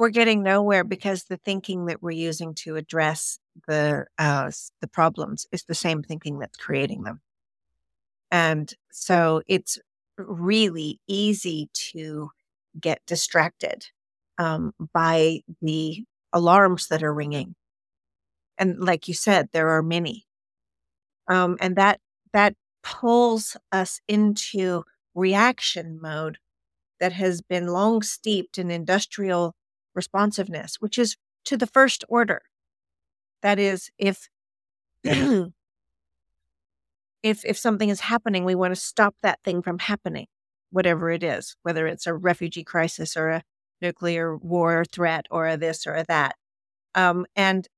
we're getting nowhere because the thinking that we're using to address the uh, the problems is the same thinking that's creating them. And so it's really easy to get distracted um, by the alarms that are ringing. And like you said, there are many. Um, and that that pulls us into reaction mode that has been long steeped in industrial responsiveness, which is to the first order. That is, if if if something is happening, we want to stop that thing from happening, whatever it is, whether it's a refugee crisis or a nuclear war threat or a this or a that. Um, and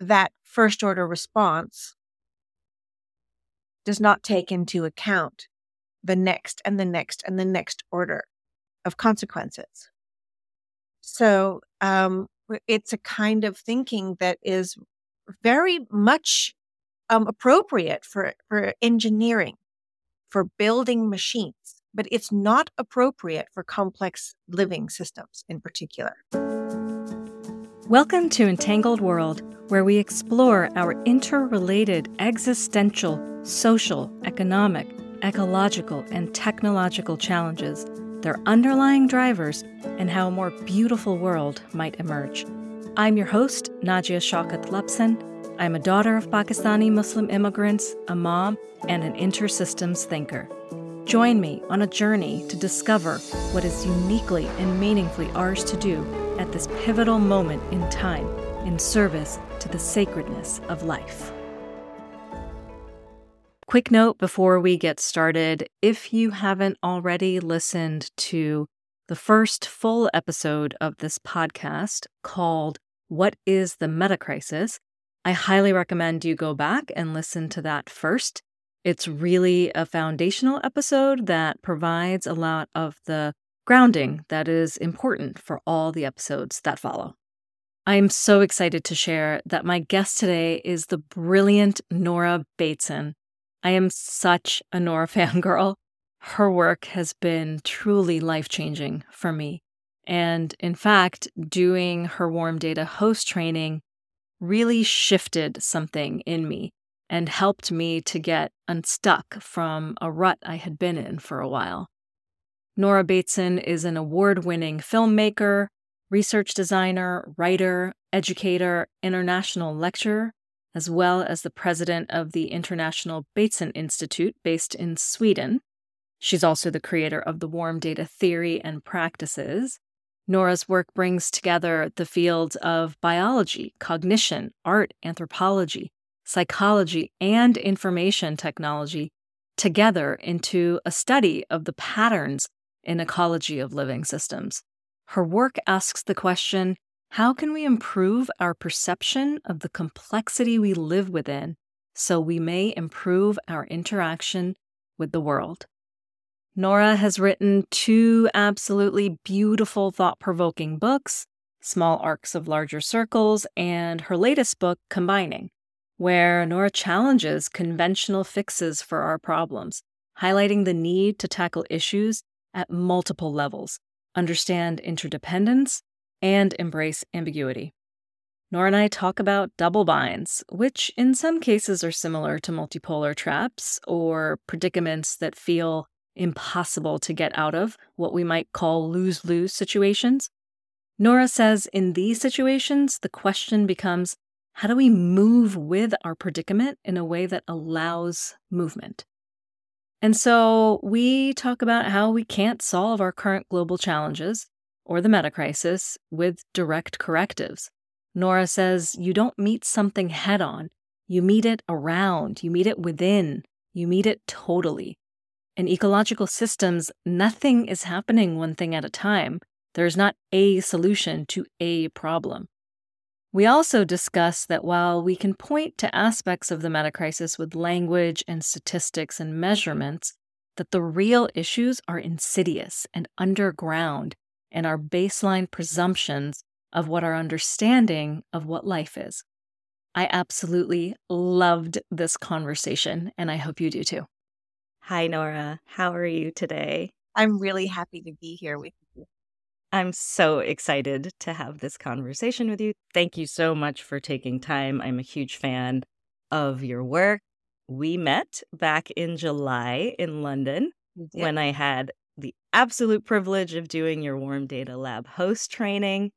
that first order response does not take into account the next and the next and the next order of consequences. So um, it's a kind of thinking that is very much um, appropriate for, for engineering, for building machines, but it's not appropriate for complex living systems in particular. Welcome to Entangled World, where we explore our interrelated existential, social, economic, ecological, and technological challenges, their underlying drivers, and how a more beautiful world might emerge. I'm your host, Najia Shaukat Lepsin. I'm a daughter of Pakistani Muslim immigrants, a mom, and an intersystems thinker. Join me on a journey to discover what is uniquely and meaningfully ours to do at this pivotal moment in time in service to the sacredness of life. Quick note before we get started if you haven't already listened to the first full episode of this podcast called What is the Meta Crisis? I highly recommend you go back and listen to that first. It's really a foundational episode that provides a lot of the grounding that is important for all the episodes that follow. I'm so excited to share that my guest today is the brilliant Nora Bateson. I am such a Nora fangirl. Her work has been truly life changing for me. And in fact, doing her warm data host training really shifted something in me and helped me to get unstuck from a rut I had been in for a while. Nora Bateson is an award winning filmmaker, research designer, writer, educator, international lecturer, as well as the president of the International Bateson Institute based in Sweden. She's also the creator of the warm data theory and practices. Nora's work brings together the fields of biology, cognition, art, anthropology, psychology, and information technology together into a study of the patterns in ecology of living systems. Her work asks the question how can we improve our perception of the complexity we live within so we may improve our interaction with the world? Nora has written two absolutely beautiful, thought provoking books Small Arcs of Larger Circles, and her latest book, Combining, where Nora challenges conventional fixes for our problems, highlighting the need to tackle issues at multiple levels, understand interdependence, and embrace ambiguity. Nora and I talk about double binds, which in some cases are similar to multipolar traps or predicaments that feel impossible to get out of, what we might call lose lose situations. Nora says in these situations, the question becomes how do we move with our predicament in a way that allows movement? And so we talk about how we can't solve our current global challenges or the meta crisis with direct correctives. Nora says you don't meet something head on, you meet it around, you meet it within, you meet it totally. In ecological systems, nothing is happening one thing at a time. There's not a solution to a problem. We also discuss that while we can point to aspects of the meta crisis with language and statistics and measurements, that the real issues are insidious and underground in our baseline presumptions of what our understanding of what life is. I absolutely loved this conversation, and I hope you do too. Hi, Nora. How are you today? I'm really happy to be here with you. I'm so excited to have this conversation with you. Thank you so much for taking time. I'm a huge fan of your work. We met back in July in London when I had the absolute privilege of doing your Warm Data Lab host training.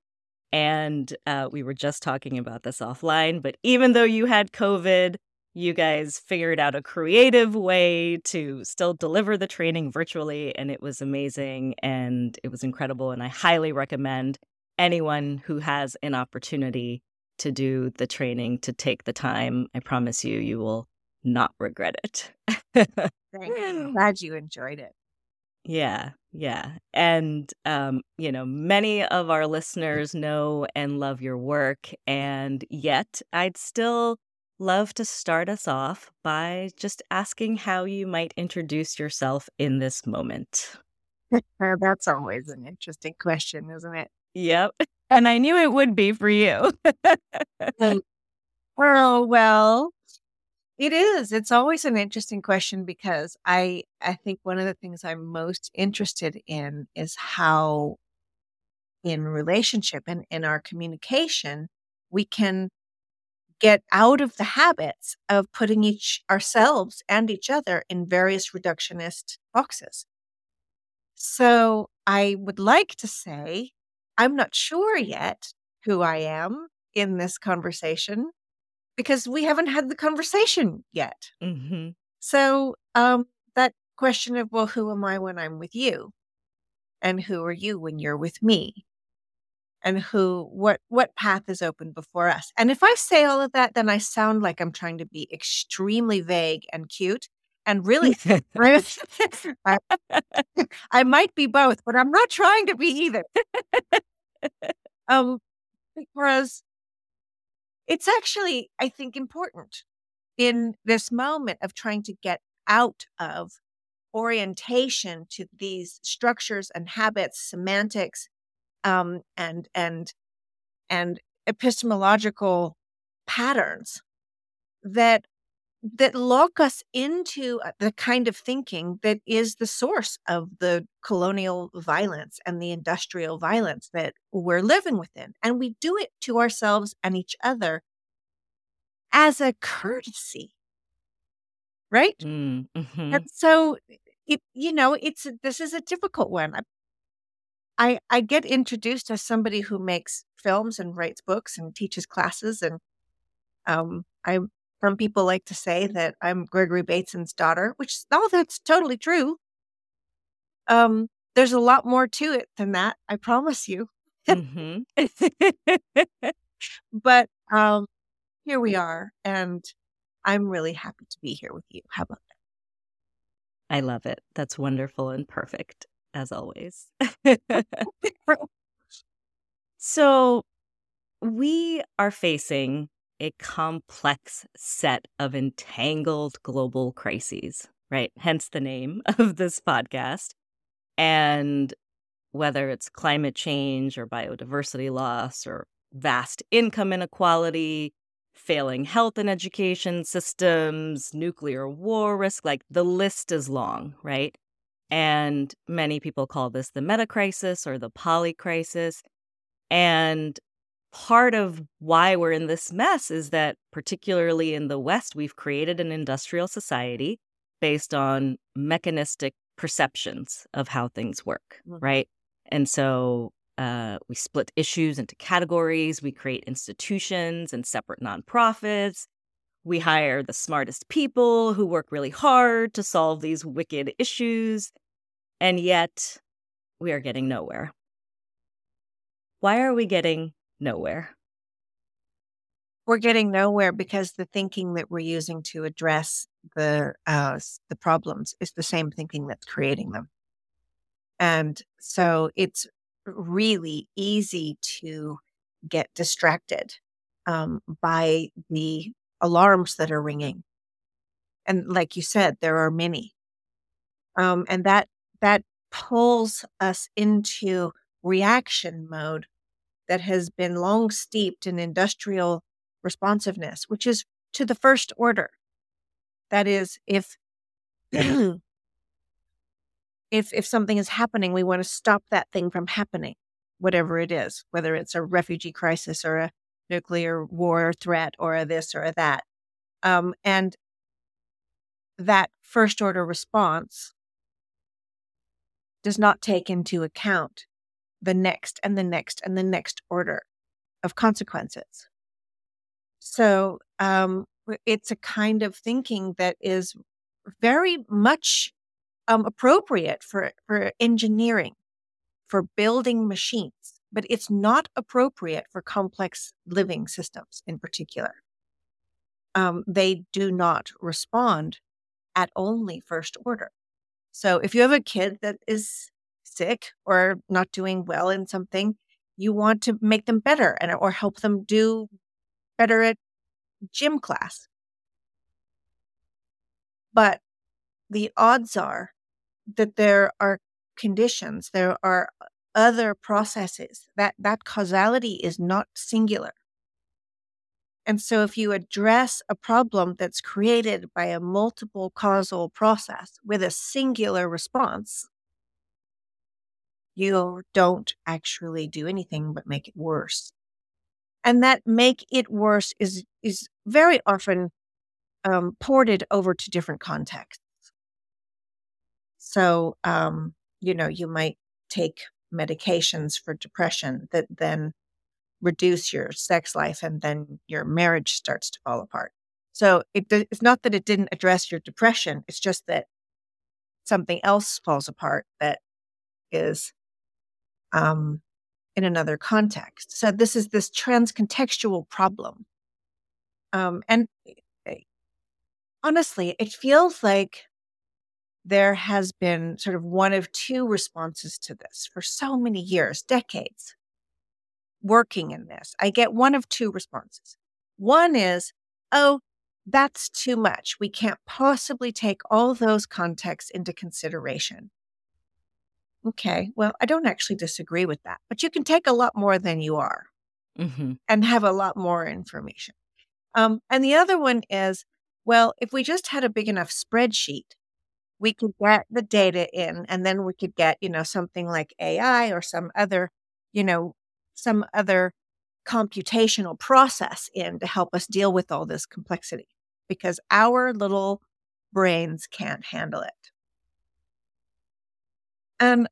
And uh, we were just talking about this offline, but even though you had COVID, you guys figured out a creative way to still deliver the training virtually, and it was amazing and it was incredible. And I highly recommend anyone who has an opportunity to do the training to take the time. I promise you, you will not regret it. Thank you. Glad you enjoyed it. Yeah, yeah. And, um, you know, many of our listeners know and love your work. And yet, I'd still love to start us off by just asking how you might introduce yourself in this moment. That's always an interesting question, isn't it? Yep. And I knew it would be for you. Well, well, it is. It's always an interesting question because I I think one of the things I'm most interested in is how in relationship and in our communication we can get out of the habits of putting each ourselves and each other in various reductionist boxes. So I would like to say I'm not sure yet who I am in this conversation because we haven't had the conversation yet. Mm-hmm. So um, that question of, well, who am I when I'm with you? And who are you when you're with me? And who, what, what path is open before us? And if I say all of that, then I sound like I'm trying to be extremely vague and cute. And really, I, I might be both, but I'm not trying to be either. um, because it's actually, I think, important in this moment of trying to get out of orientation to these structures and habits, semantics, um, and and and epistemological patterns that that lock us into uh, the kind of thinking that is the source of the colonial violence and the industrial violence that we're living within. And we do it to ourselves and each other as a courtesy. Right? Mm, hmm And so, it, you know, it's this is a difficult one. I, I I get introduced as somebody who makes films and writes books and teaches classes and um I some people like to say that I'm Gregory Bateson's daughter, which all that's totally true. Um, there's a lot more to it than that, I promise you. Mm-hmm. but um, here we are, and I'm really happy to be here with you. How about that? I love it. That's wonderful and perfect, as always. so, we are facing a complex set of entangled global crises, right? Hence the name of this podcast. And whether it's climate change or biodiversity loss or vast income inequality, failing health and education systems, nuclear war risk, like the list is long, right? And many people call this the meta crisis or the poly crisis. And part of why we're in this mess is that, particularly in the West, we've created an industrial society based on mechanistic perceptions of how things work, mm-hmm. right? And so uh, we split issues into categories, we create institutions and separate nonprofits. We hire the smartest people who work really hard to solve these wicked issues. And yet, we are getting nowhere. Why are we getting nowhere. We're getting nowhere because the thinking that we're using to address the uh, the problems is the same thinking that's creating them. And so it's really easy to get distracted um, by the alarms that are ringing. And like you said, there are many. Um, and that that pulls us into reaction mode that has been long steeped in industrial responsiveness, which is to the first order. That is, if if if something is happening, we want to stop that thing from happening. whatever it is, whether it's a refugee crisis or a nuclear war threat or a this or a that. Um, and that first order response does not take into account the next and the next and the next order of consequences. So um, it's a kind of thinking that is very much um, appropriate for, for engineering, for building machines, but it's not appropriate for complex living systems in particular. Um, they do not respond at only first order. So if you have a kid that is sick or not doing well in something, you want to make them better and or help them do better at gym class. But the odds are that there are conditions, there are other processes that that causality is not singular. And so if you address a problem that's created by a multiple causal process with a singular response, you don't actually do anything but make it worse. And that make it worse is is very often um, ported over to different contexts. So, um, you know, you might take medications for depression that then reduce your sex life and then your marriage starts to fall apart. So it, it's not that it didn't address your depression, it's just that something else falls apart that is um, in another context. So this is this transcontextual problem. Um, and eh, honestly, it feels like there has been sort of one of two responses to this for so many years, decades, working in this. I get one of two responses. One is, oh, that's too much. We can't possibly take all those contexts into consideration. Okay, well, I don't actually disagree with that, but you can take a lot more than you are mm-hmm. and have a lot more information. Um, and the other one is, well, if we just had a big enough spreadsheet, we could get the data in and then we could get, you know, something like AI or some other, you know, some other computational process in to help us deal with all this complexity because our little brains can't handle it. And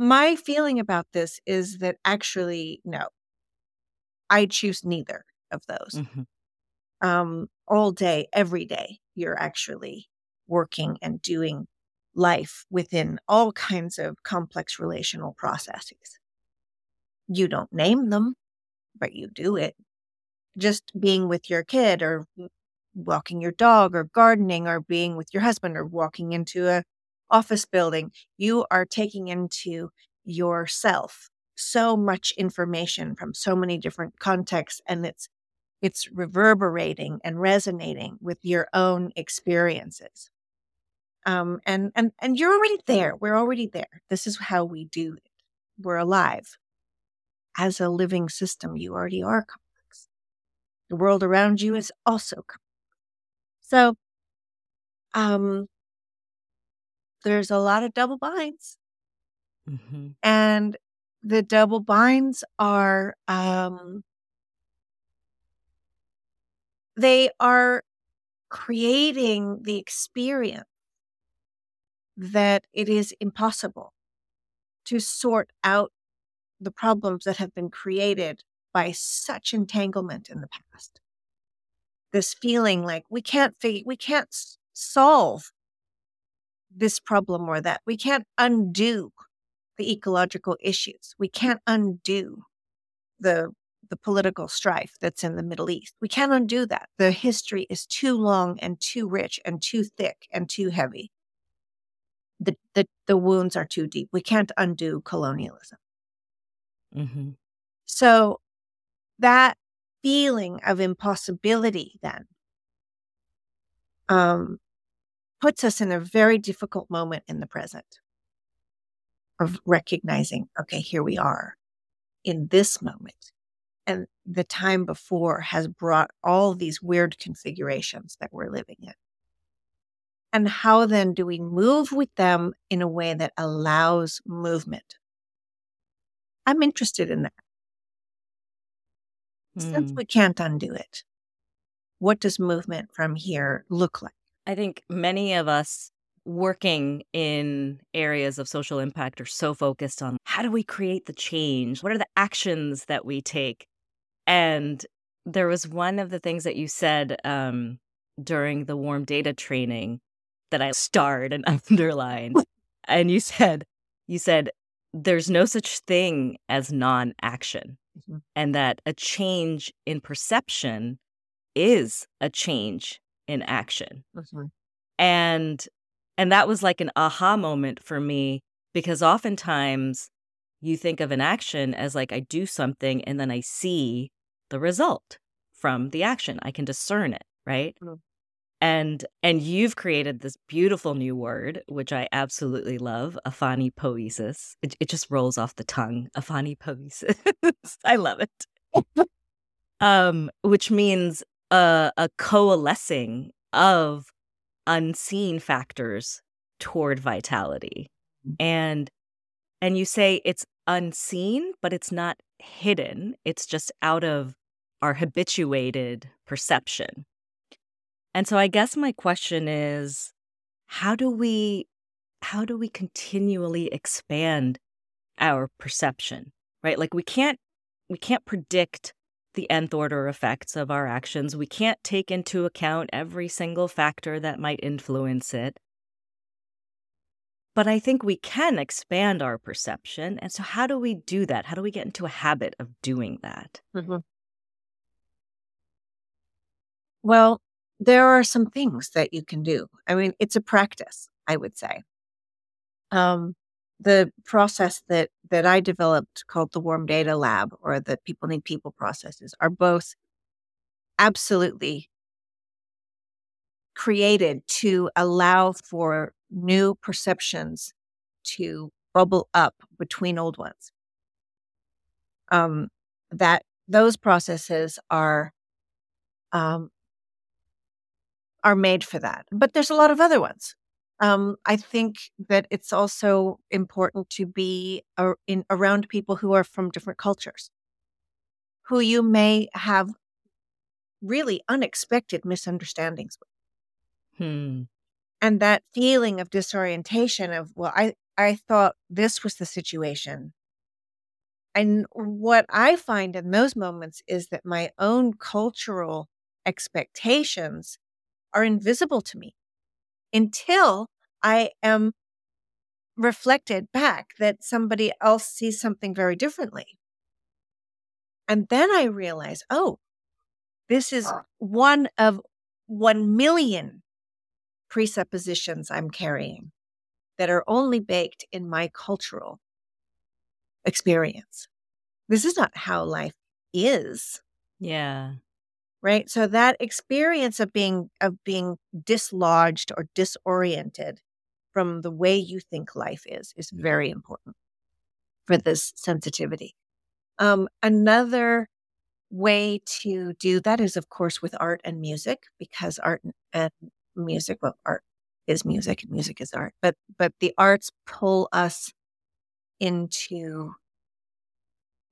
my feeling about this is that actually, no, I choose neither of those. Mm-hmm. Um, all day, every day, you're actually working and doing life within all kinds of complex relational processes. You don't name them, but you do it. Just being with your kid or walking your dog or gardening or being with your husband or walking into a office building, you are taking into yourself so much information from so many different contexts and it's it's reverberating and resonating with your own experiences um, and and and you're already there. We're already there. This is how we do it. We're alive. As a living system, you already are complex. The world around you is also complex. So, um, there's a lot of double binds, mm-hmm. and the double binds are um, they are creating the experience that it is impossible to sort out the problems that have been created by such entanglement in the past. This feeling like we can't figure, we can't solve this problem or that. We can't undo the ecological issues. We can't undo the the political strife that's in the Middle East. We can't undo that. The history is too long and too rich and too thick and too heavy the, the, the wounds are too deep. We can't undo colonialism. Mm-hmm. So that feeling of impossibility then um, puts us in a very difficult moment in the present of recognizing, okay, here we are in this moment. And the time before has brought all these weird configurations that we're living in. And how then do we move with them in a way that allows movement? I'm interested in that. Since Hmm. we can't undo it, what does movement from here look like? I think many of us working in areas of social impact are so focused on how do we create the change? What are the actions that we take? And there was one of the things that you said um, during the warm data training that I starred and underlined. and you said, you said, there's no such thing as non action, Mhm. and that a change in perception is a change in action and and that was like an aha moment for me because oftentimes you think of an action as like I do something and then I see the result from the action. I can discern it, right? Mhm. And and you've created this beautiful new word, which I absolutely love, aphanipoiesis. It, it just rolls off the tongue, aphanipoiesis. I love it. um, which means a, a coalescing of unseen factors toward vitality. Mm-hmm. And and you say it's unseen but it's not hidden. It's just out of our habituated perception. And so i guess my question is how do we how do we continually expand our perception right? Like we can't we can't predict the nth order effects of our actions. We can't take into account every single factor that might influence it. But I think we can expand our perception. And so, how do we do that? How do we get into a habit of doing that? Well, there are some things that you can do. I mean, it's a practice, I would say. Um, the process that that I developed called the Warm Data Lab or the People Need People processes are both absolutely created to allow for new perceptions to bubble up between old ones. Um, that those processes are um, are made for that, but there's a lot of other ones. Um, I think that it's also important to be ar- in around people who are from different cultures, who you may have really unexpected misunderstandings with. Hmm. and that feeling of disorientation of well i i thought this was the situation. And what i find in those moments is that my own cultural expectations are invisible to me until i am reflected back that somebody else sees something very differently and then i realize oh this is one of 1 million presuppositions I'm carrying that are only baked in my cultural experience. This is not how life is, Yeah. Right? So that experience of being of being dislodged or disoriented from the way you think life is is very important for this sensitivity. Um, another way to do that is, of course, with art and music, because art and music, well, art is music and music is art, but but the arts pull us into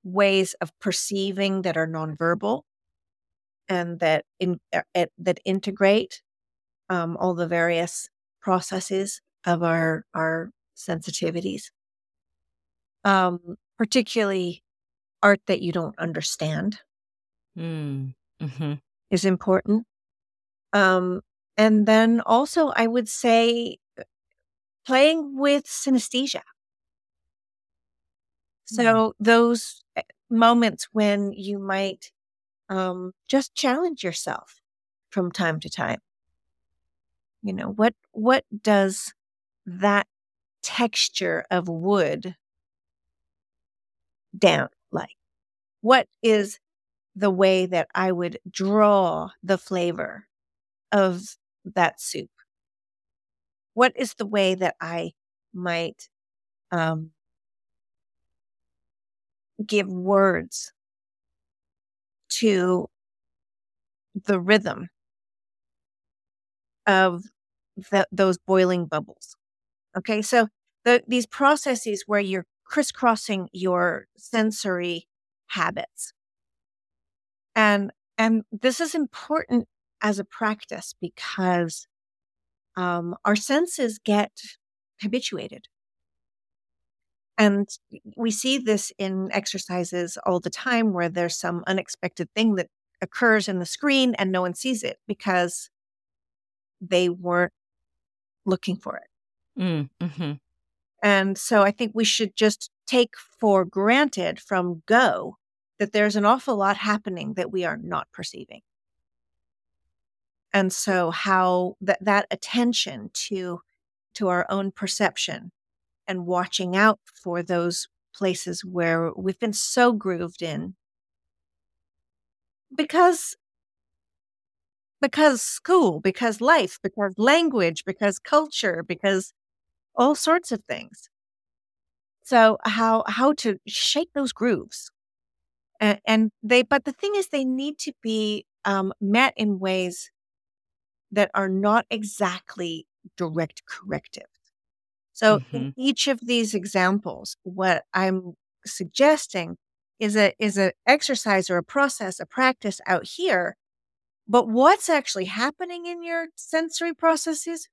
ways of perceiving that are nonverbal and that in uh, uh, that integrate um, all the various processes of our our sensitivities. Um, particularly art that you don't understand Hmm. hmm is important. Um, and then also, I would say uh, playing with synesthesia. So, those uh, moments when you might um, just challenge yourself from time to time. You know, what what does that texture of wood down like? What is the way that I would draw the flavor of that soup? What is the way that I might um, give words to the rhythm of the, those boiling bubbles? Okay, so the, these processes where you're crisscrossing your sensory habits. And and this is important as a practice because um, our senses get habituated. And we see this in exercises all the time where there's some unexpected thing that occurs in the screen and no one sees it because they weren't looking for it. Mm, hmm And so I think we should just take for granted from go that there's an awful lot happening that we are not perceiving. And so how that that attention to to our own perception and watching out for those places where we've been so grooved in because because school, because life, because language, because culture, because all sorts of things. So how how to shake those grooves, and, and they. But the thing is, they need to be um, met in ways that are not exactly direct corrective. So mm-hmm. in each of these examples, what I'm suggesting is a is an exercise or a process, a practice out here. But what's actually happening in your sensory processes?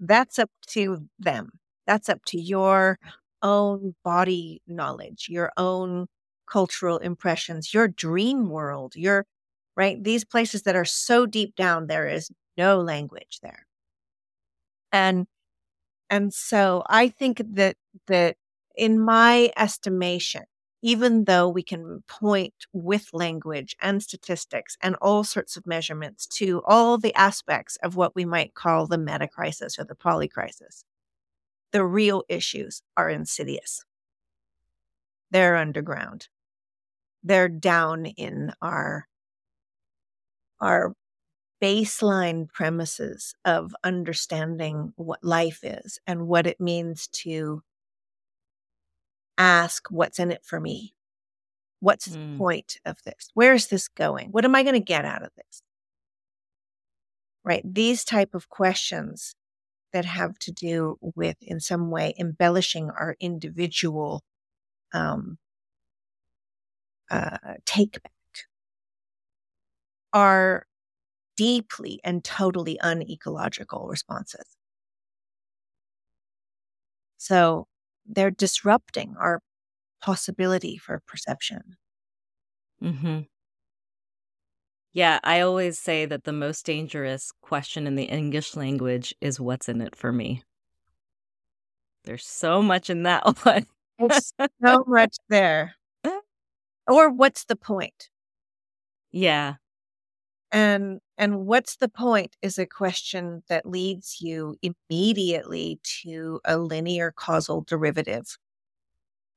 That's up to them. That's up to your own body knowledge, your own cultural impressions, your dream world, your right? These places that are so deep down, there is no language there. And and so I think that that in my estimation, even though we can point with language and statistics and all sorts of measurements to all the aspects of what we might call the meta crisis or the poly crisis, the real issues are insidious. They're underground. They're down in our our baseline premises of understanding what life is and what it means to ask what's in it for me. What's mm. the point of this? Where is this going? What am i going to get out of this? Right? These type of questions that have to do with in some way embellishing our individual um, uh, take back are deeply and totally unecological responses. So they're disrupting our possibility for perception. Mm-hmm. Yeah, I always say that the most dangerous question in the English language is what's in it for me? There's so much in that one. There's so much there. Or what's the point? Yeah. And and what's the point is a question that leads you immediately to a linear causal derivative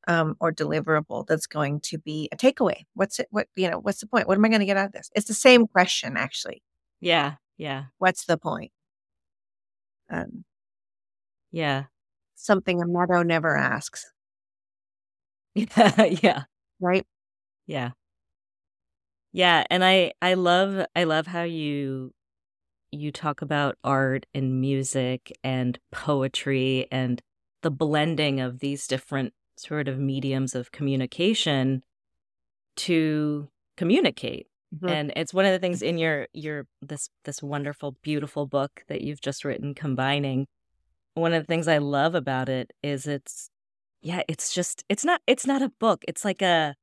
um, or deliverable that's going to be a takeaway. What's it? What you know? What's the point? What am I going to get out of this? It's the same question, actually. Yeah, yeah. What's the point? Um, yeah. Something a meadow never asks. Yeah, yeah. Right. Yeah. Yeah, and I I love I love how you you talk about art and music and poetry and the blending of these different sort of mediums of communication to communicate. Mm-hmm. And it's one of the things in your your this this wonderful beautiful book that you've just written combining. One of the things I love about it is it's yeah, it's just it's not it's not a book. It's like a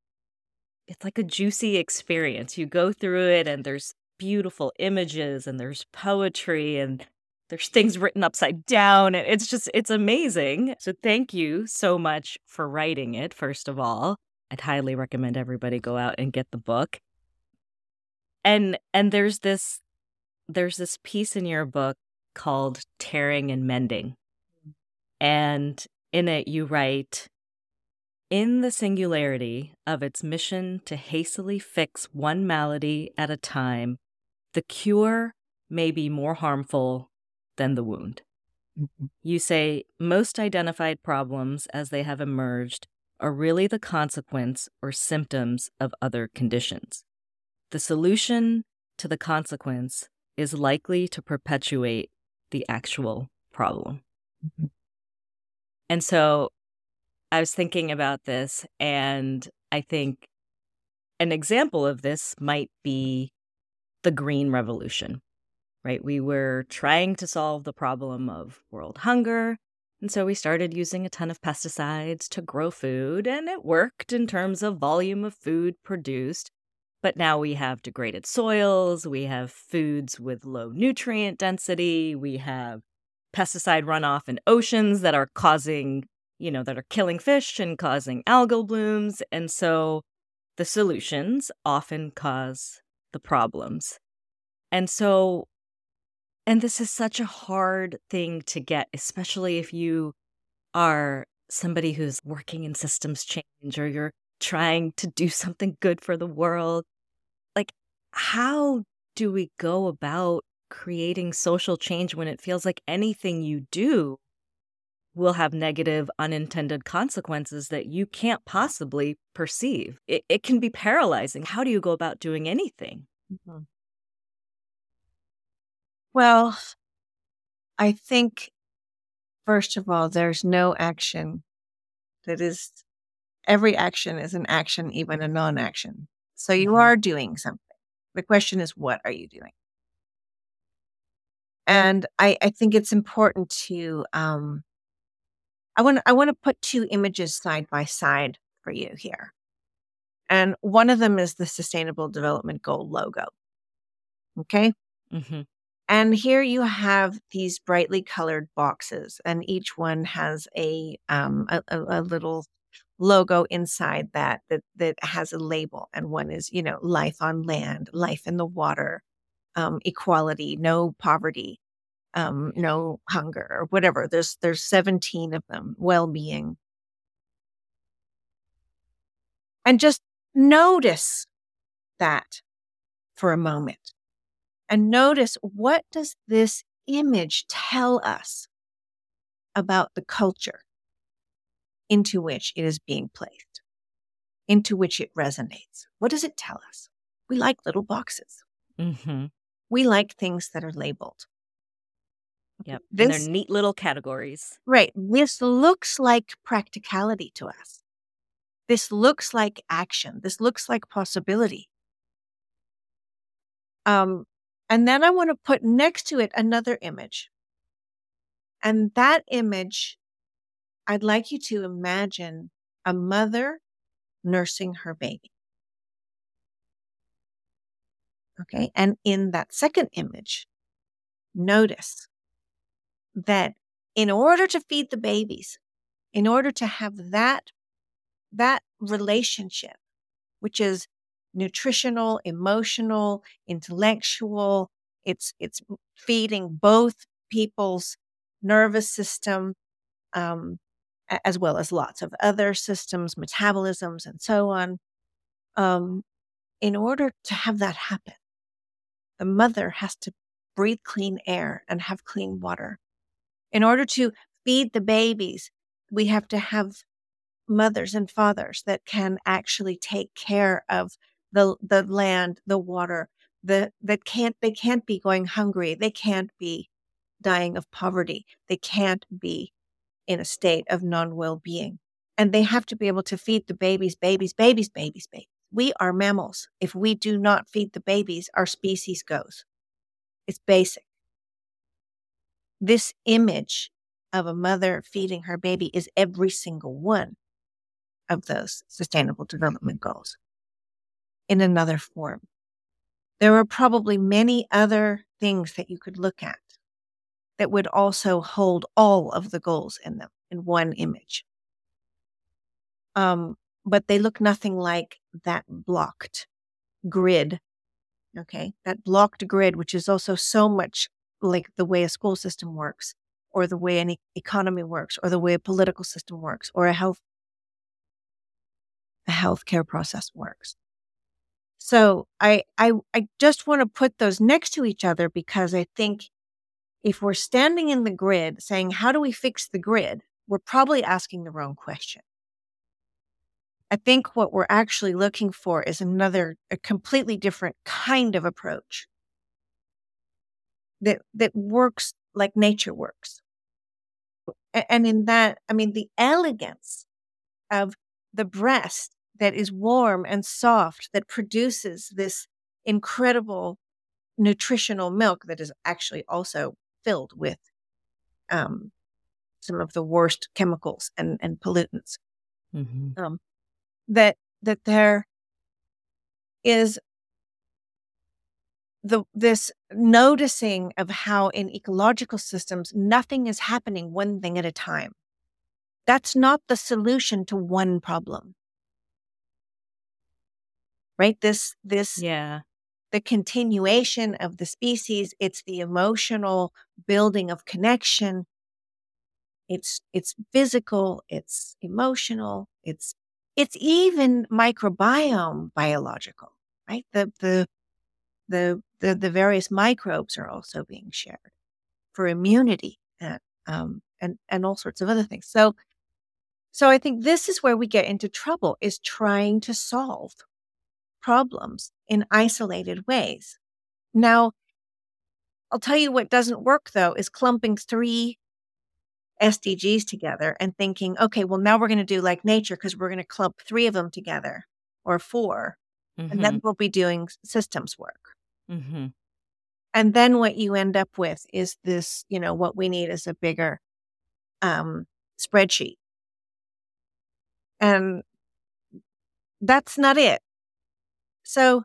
it's like a juicy experience. You go through it and there's beautiful images and there's poetry and there's things written upside down and it's just it's amazing. So thank you so much for writing it first of all. I'd highly recommend everybody go out and get the book. And and there's this there's this piece in your book called Tearing and Mending. Mm. And in it you write in the singularity of its mission to hastily fix one malady at a time, the cure may be more harmful than the wound. Mm-hmm. You say most identified problems as they have emerged are really the consequence or symptoms of other conditions. The solution to the consequence is likely to perpetuate the actual problem. Mm-hmm. And so I was thinking about this, and I think an example of this might be the Green Revolution, right? We were trying to solve the problem of world hunger. And so we started using a ton of pesticides to grow food, and it worked in terms of volume of food produced. But now we have degraded soils, we have foods with low nutrient density, we have pesticide runoff in oceans that are causing, you know, that are killing fish and causing algal blooms. And so the solutions often cause the problems. And so, and this is such a hard thing to get, especially if you are somebody who's working in systems change or you're trying to do something good for the world. Like, how do we go about creating social change when it feels like anything you do will have negative unintended consequences that you can't possibly perceive. It, it can be paralyzing. How do you go about doing anything? Mm-hmm. Well, I think, first of all, there's no action that is, every action is an action, even a non action. So you mm-hmm. are doing something. The question is, what are you doing? And I, I think it's important to um, I want I want to put two images side by side for you here. And one of them is the Sustainable Development Goal logo. Okay. Mm-hmm. And here you have these brightly colored boxes, and each one has a um, a, a, little logo inside that that that has a label, and one is you know life on land, life in the water, um, equality, no poverty, um, no hunger or whatever. There's there's 17 of them, well-being. And just notice that for a moment. And notice what does this image tell us about the culture into which it is being placed, into which it resonates. What does it tell us? We like little boxes. Mm-hmm. We like things that are labeled. Yep. This, and they're neat little categories. Right. This looks like practicality to us. This looks like action. This looks like possibility. Um, and then I want to put next to it another image. And that image, I'd like you to imagine a mother nursing her baby. Okay. And in that second image, notice that in order to feed the babies, in order to have that, that relationship, which is nutritional, emotional, intellectual, it's, it's feeding both people's nervous system, um, as well as lots of other systems, metabolisms, and so on. Um, in order to have that happen, the mother has to breathe clean air and have clean water. In order to feed the babies, we have to have mothers and fathers that can actually take care of the the land, the water, the that can't they can't be going hungry. They can't be dying of poverty. They can't be in a state of non-well-being. And they have to be able to feed the babies, babies, babies, babies, babies. We are mammals. If we do not feed the babies, our species goes. It's basic this image of a mother feeding her baby is every single one of those sustainable development goals in another form. There are probably many other things that you could look at that would also hold all of the goals in them in one image. Um, but they look nothing like that blocked grid. Okay. That blocked grid, which is also so much like the way a school system works or the way an economy works or the way a political system works or a health a healthcare process works. So I I I just want to put those next to each other because I think if we're standing in the grid saying how do we fix the grid, we're probably asking the wrong question. I think what we're actually looking for is another a completely different kind of approach that that works like nature works. And in that, I mean, the elegance of the breast that is warm and soft that produces this incredible nutritional milk that is actually also filled with um, some of the worst chemicals and, and pollutants. Mm-hmm. Um, that that there is the this noticing of how in ecological systems nothing is happening one thing at a time. That's not the solution to one problem. Right? This this yeah the continuation of the species, it's the emotional building of connection. It's it's physical, it's emotional, it's it's even microbiome biological, right? The the the the, the various microbes are also being shared for immunity and um and and all sorts of other things. So so I think this is where we get into trouble is trying to solve problems in isolated ways. Now, I'll tell you what doesn't work though is clumping three SDGs together and thinking, okay, well, now we're going to do like nature because we're going to clump three of them together or 4 mm-hmm. and then we'll be doing systems work. Mm-hmm. And then what you end up with is this, you know, what we need is a bigger um, spreadsheet. And that's not it. So,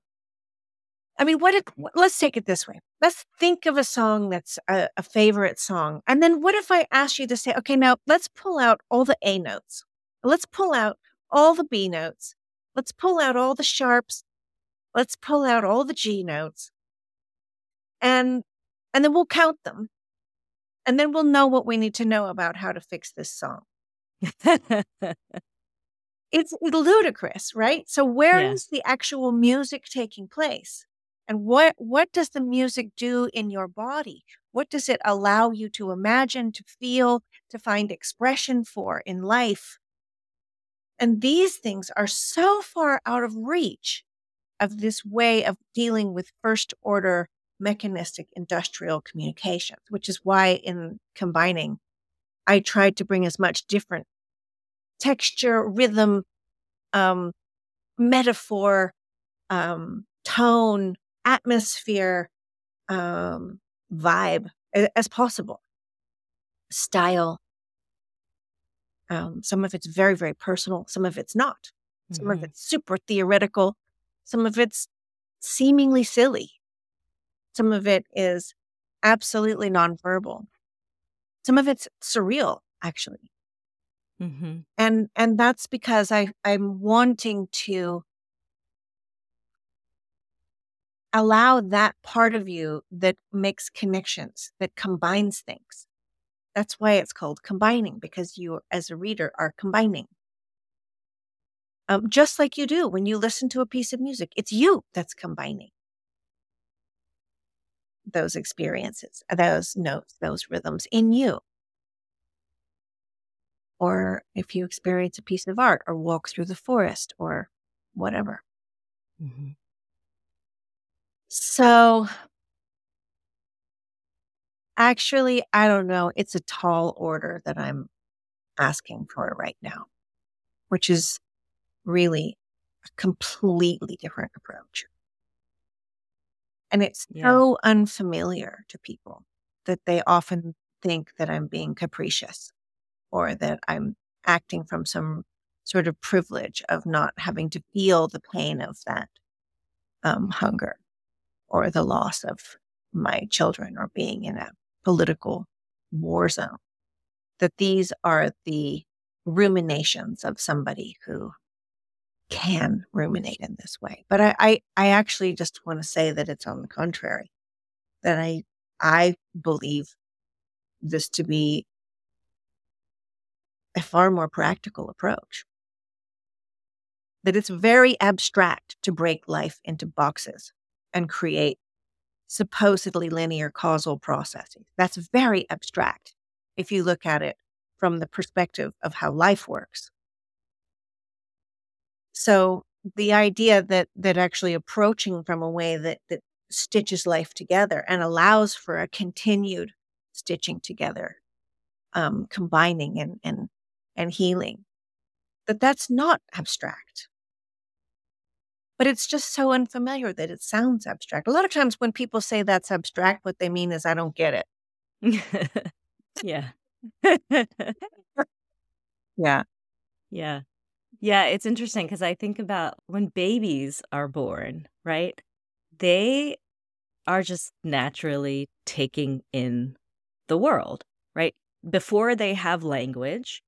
I mean, what if, let's take it this way. Let's think of a song that's a, a favorite song. And then what if I ask you to say, okay, now let's pull out all the A notes. Let's pull out all the B notes. Let's pull out all the sharps. Let's pull out all the G notes. And, and then we'll count them. And then we'll know what we need to know about how to fix this song. it's ludicrous, right? So where yeah. is the actual music taking place? And what what does the music do in your body? What does it allow you to imagine, to feel, to find expression for in life? And these things are so far out of reach of this way of dealing with first order mechanistic industrial communications, which is why in combining, I tried to bring as much different texture, rhythm, um, metaphor, um, tone, atmosphere, um, vibe as possible. Style. Um, some of it's very, very personal. Some of it's not. Some mm-hmm. of it's super theoretical. Some of it's seemingly silly. Some of it is absolutely nonverbal. Some of it's surreal, actually. Mm-hmm. And and that's because I I'm wanting to allow that part of you that makes connections, that combines things. That's why it's called combining, because you, as a reader, are combining. Um, just like you do when you listen to a piece of music, it's you that's combining those experiences, those notes, those rhythms in you or if you experience a piece of art or walk through the forest or whatever. Mm-hmm. So, actually, I don't know. It's a tall order that I'm asking for right now, which is really a completely different approach. And it's yeah. so unfamiliar to people that they often think that I'm being capricious or that I'm acting from some sort of privilege of not having to feel the pain of that um, hunger or the loss of my children or being in a political war zone. That these are the ruminations of somebody who can ruminate in this way. But I, I, I actually just want to say that it's on the contrary, that I, I believe this to be a far more practical approach. That it's very abstract to break life into boxes and create supposedly linear causal processes. That's very abstract if you look at it from the perspective of how life works. So the idea that that actually approaching from a way that that stitches life together and allows for a continued stitching together, um, combining and and and healing that that's not abstract. But it's just so unfamiliar that it sounds abstract. A lot of times when people say that's abstract, what they mean is, I don't get it. yeah. yeah. Yeah. Yeah. It's interesting because I think about when babies are born, right? They are just naturally taking in the world, right? Before they have language,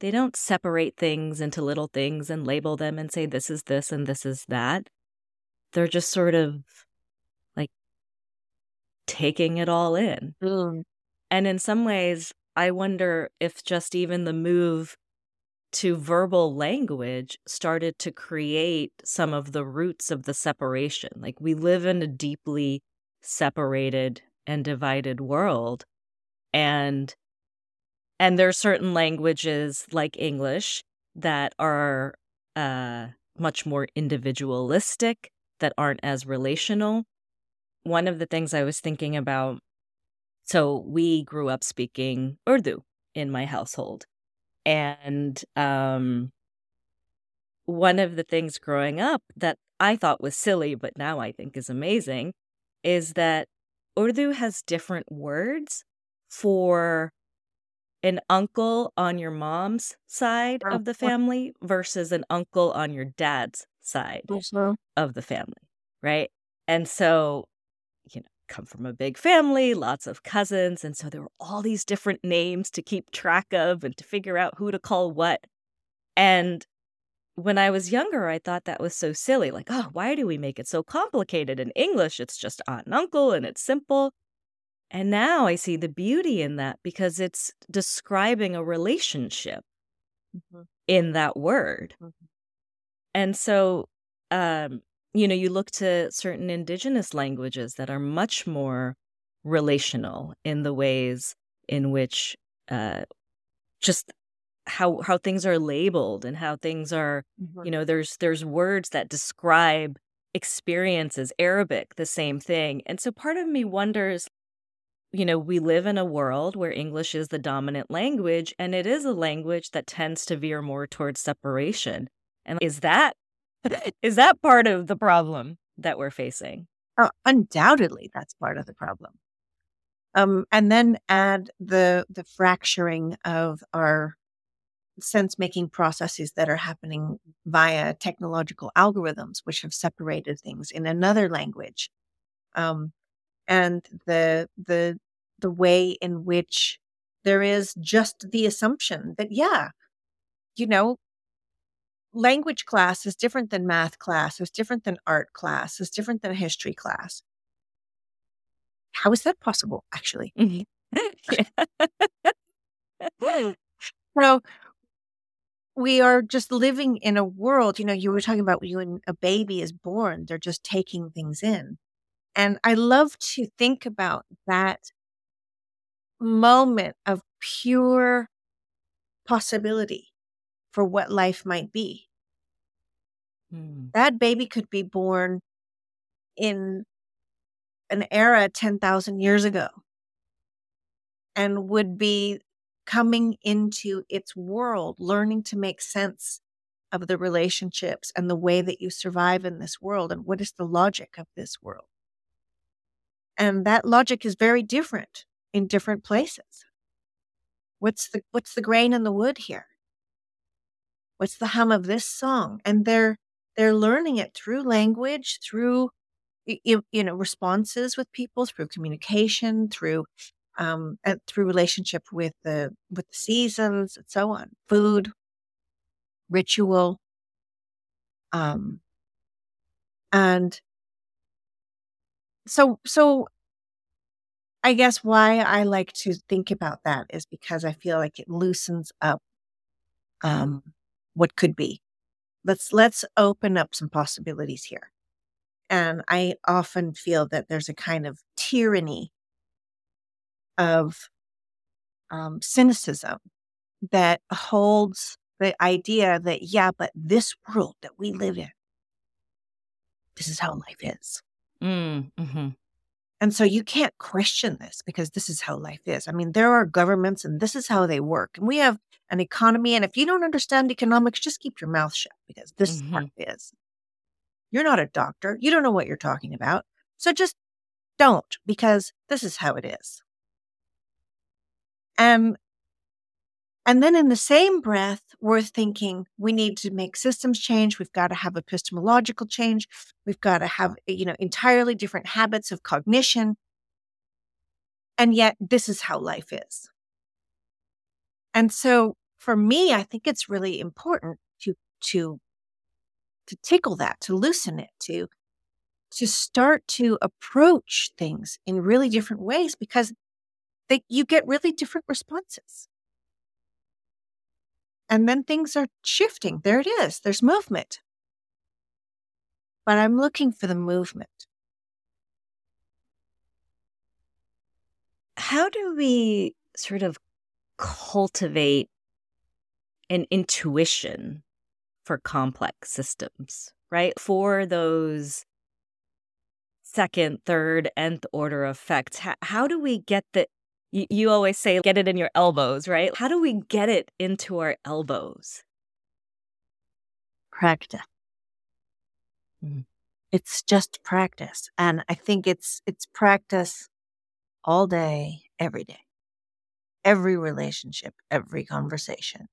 they don't separate things into little things and label them and say this is this and this is that. They're just sort of like taking it all in. Mm. And in some ways, I wonder if just even the move to verbal language started to create some of the roots of the separation. Like we live in a deeply separated and divided world. And and there are certain languages like English that are uh, much more individualistic, that aren't as relational. One of the things I was thinking about so we grew up speaking Urdu in my household. And um, one of the things growing up that I thought was silly, but now I think is amazing, is that Urdu has different words for an uncle on your mom's side of the family versus an uncle on your dad's side of the family, right? And so, come from a big family, lots of cousins, and so there were all these different names to keep track of and to figure out who to call what. And when I was younger, I thought that was so silly. Like, oh, why do we make it so complicated? In English, it's just aunt and uncle and it's simple. And now I see the beauty in that because it's describing a relationship mm-hmm. in that word. Mm-hmm. And so, um, you know, you look to certain indigenous languages that are much more relational in the ways in which uh, just how how things are labeled and how things are mm-hmm. you know there's there's words that describe experiences arabic the same thing and so part of me wonders you know, we live in a world where English is the dominant language, and it is a language that tends to veer more towards separation. And is that is that part of the problem that we're facing? Oh, undoubtedly, that's part of the problem. Um, and then add the the fracturing of our sense making processes that are happening via technological algorithms, which have separated things in another language. Um, and the the the way in which there is just the assumption that yeah you know language class is different than math class is different than art class is different than history class. How is that possible actually? Mm-hmm. so we are just living in a world you know you were talking about when a baby is born they're just taking things in. And I love to think about that moment of pure possibility for what life might be. Mm. That baby could be born in an era 10,000 years ago and would be coming into its world, learning to make sense of the relationships and the way that you survive in this world and what is the logic of this world. And that logic is very different in different places. What's the what's the grain in the wood here? What's the hum of this song? And they're they're learning it through language, through you, you know responses with people, through communication, through um, uh, through relationship with the with the seasons and so on, food, ritual, um, and so so I guess why I like to think about that is because I feel like it loosens up um, what could be. Let's let's open up some possibilities here. And I often feel that there's a kind of tyranny of um, cynicism that holds the idea that yeah, but this world that we live in, this is how life is. Mm, hmm And so you can't question this because this is how life is. I mean, there are governments and this is how they work. And we have an economy. And if you don't understand economics, just keep your mouth shut because this mm-hmm. is how it is. You're not a doctor. You don't know what you're talking about. So just don't because this is how it is. And and then in the same breath, we're thinking we need to make systems change. We've got to have epistemological change. We've got to have, eh, you know, entirely different habits of cognition. And yet this is how life is. And so for me, I think it's really important to, to, to tickle that, to loosen it, to, to start to approach things in really different ways because they, you get really different responses. And then things are shifting. There it is. There's movement. But I'm looking for the movement. How do we sort of cultivate an intuition for complex systems, right? For those second, third, nth order effects, how, how do we get the you, always say, get it in your elbows, right? How do we get it into our elbows? Practice. Mm. It's just practice. And I think it's, it's practice all day, every day, every relationship, every conversation,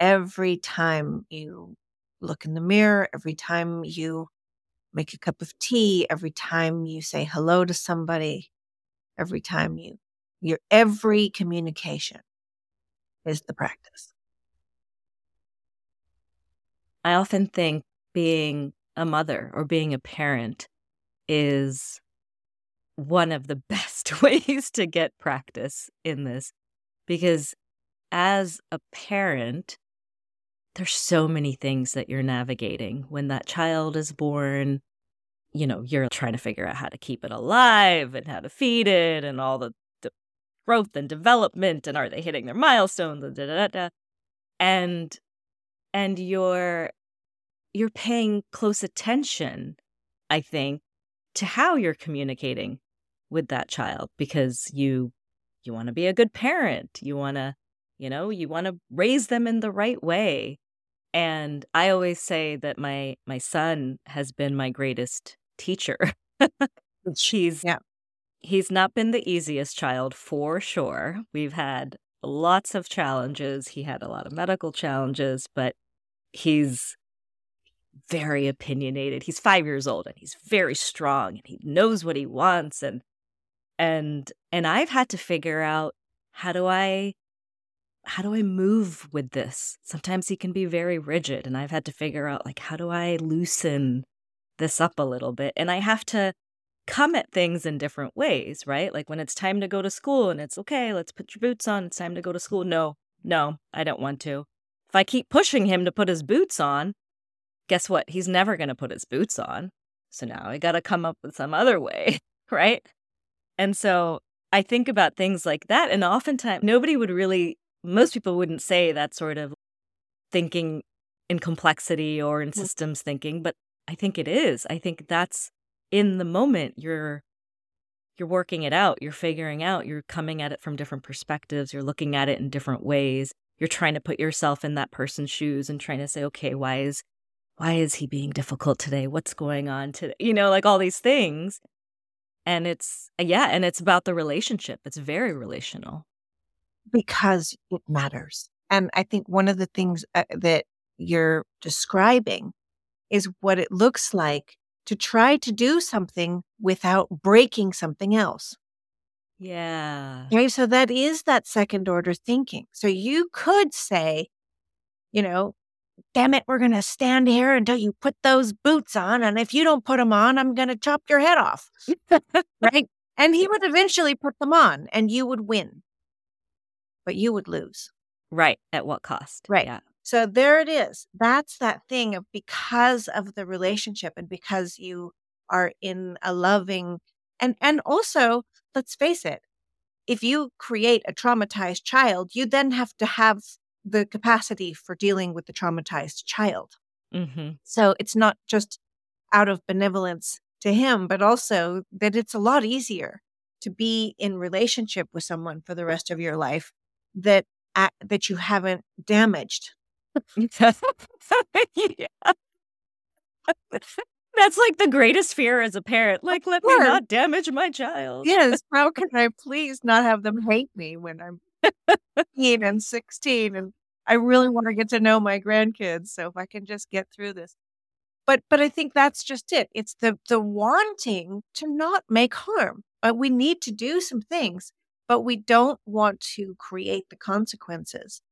every time you look in the mirror, every time you make a cup of tea, every time you say hello to somebody, every time you your every communication is the practice. I often think being a mother or being a parent is one of the best ways to get practice in this because as a parent, there's so many things that you're navigating when that child is born. You know, you're trying to figure out how to keep it alive and how to feed it and all the growth and development and are they hitting their milestones and da, da, da, and and you're you're paying close attention i think to how you're communicating with that child because you you want to be a good parent. You want to you know you want to raise them in the right way. And i always say that my my son has been my greatest teacher. She's yeah he's not been the easiest child for sure. We've had lots of challenges. He had a lot of medical challenges, but he's very opinionated. He's 5 years old and he's very strong and he knows what he wants and and and I've had to figure out how do I how do I move with this? Sometimes he can be very rigid and I've had to figure out like how do I loosen this up a little bit? And I have to come at things in different ways, right? Like when it's time to go to school and it's okay, let's put your boots on, it's time to go to school. No, no, I don't want to. If I keep pushing him to put his boots on, guess what? He's never going to put his boots on. So now I got to come up with some other way, right? And so I think about things like that. And oftentimes, nobody would really, most people wouldn't say that sort of thinking in complexity or in mm. systems thinking, but I think it is. I think that's in the moment you're you're working it out you're figuring out you're coming at it from different perspectives you're looking at it in different ways you're trying to put yourself in that person's shoes and trying to say okay why is why is he being difficult today? What's going on today? You know like all these things. And it's yeah and it's about the relationship it's very relational. Because it matters. And i think one of the things uh, that you're describing is what it looks like to try to do something without breaking something else. Yeah. Okay. So that is that second order thinking. So you could say, you know, damn it, we're going to stand here until you put those boots on. And if you don't put them on, I'm going to chop your head off. right. And he would eventually put them on and you would win, but you would lose. Right. At what cost? Right. Yeah. So there it is. That's that thing of because of the relationship and because you are in a loving and and also let's face it if you create a traumatized child you then have to have the capacity for dealing with the traumatized child mm-hmm. so it's not just out of benevolence to him, but also that it's a lot easier to be in relationship with someone for the rest of your life that uh, that you haven't damaged. yeah. That's like the greatest fear as a parent. Like, let me not damage my child. Yes. How can I please not have them hate me when I'm 15 and 16 and I really want to get to know my grandkids. So if I can just get through this. But but I think that's just it. It's the the wanting to not make harm. But we need to do some things, but we don't want to create the consequences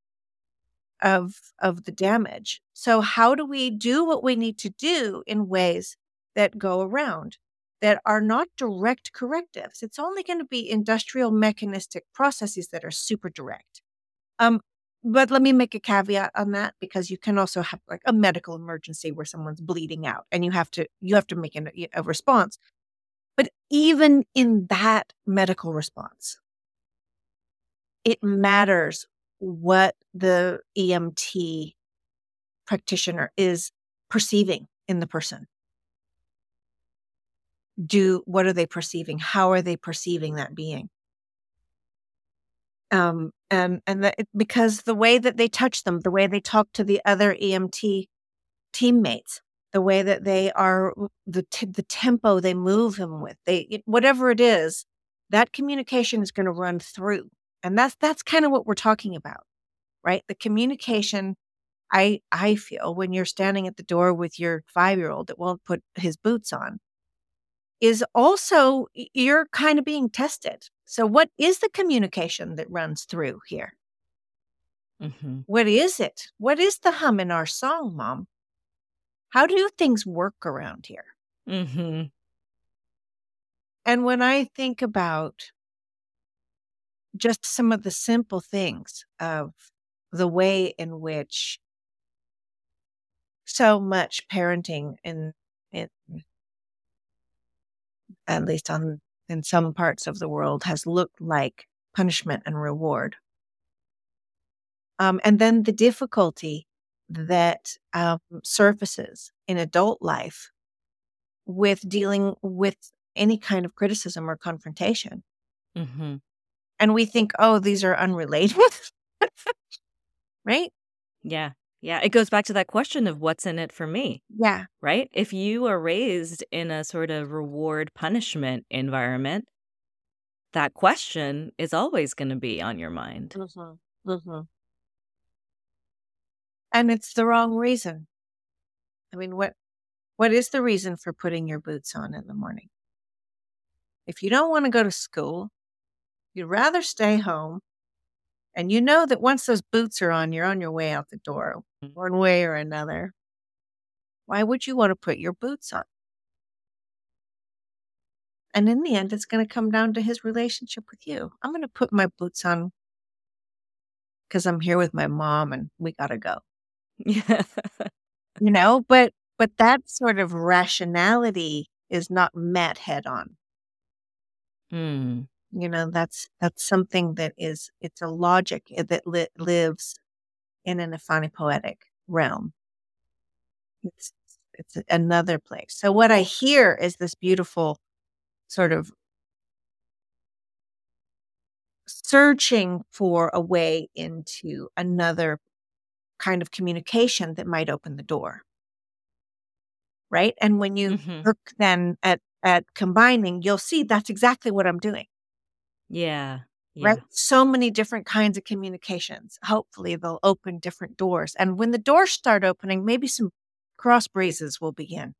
of of the damage. So how do we do what we need to do in ways that go around that are not direct correctives? It's only going to be industrial mechanistic processes that are super direct. Um, but let me make a caveat on that because you can also have like a medical emergency where someone's bleeding out and you have to you have to make an, a response but even in that medical response it matters what the EMT practitioner is perceiving in the person. Do what are they perceiving? How are they perceiving that being? Um, and and that because the way that they touch them, the way they talk to the other EMT teammates, the way that they are, the t- the tempo they move him with, they whatever it is, that communication is going to run through, and that's that's kind of what we're talking about right? The communication I I feel when you're standing at the door with your 5-year-old that won't put his boots on is also you're kind of being tested. So what is the communication that runs through here? Mm-hmm. What is it? What is the hum in our song, mom? How do things work around here? Mm-hmm. And when I think about just some of the simple things of the way in which so much parenting in in at least on in some parts of the world has looked like punishment and reward um, and then the difficulty that um, surfaces in adult life with dealing with any kind of criticism or confrontation mm-hmm. And we think oh these are unrelated right? Yeah. Yeah. It goes back to that question of what's in it for me. Yeah. Right. If you are raised in a sort of reward punishment environment, that question is always going to be on your mind. Mm-hmm. Mm-hmm. And it's the wrong reason. I mean, what what is the reason for putting your boots on in the morning? If you don't want to go to school, you'd rather stay home and you know that once those boots are on, you're on your way out the door, mm. one way or another. Why would you want to put your boots on? And in the end, it's going to come down to his relationship with you. I'm going to put my boots on because I'm here with my mom and we got to go. Yeah. you know, but but that sort of rationality is not met head on. Hmm you know that's that's something that is it's a logic eh, that li- lives in an aphanipoietic realm. It's it's another place. So what i hear is this beautiful sort of searching for a way into another kind of communication that might open the door. Right? And when you mm-hmm. look then at at combining you'll see that's exactly what i'm doing yeah. Yeah. Right. So many different kinds of communications. Hopefully, they'll open different doors. And when the doors start opening, maybe some cross breezes will begin.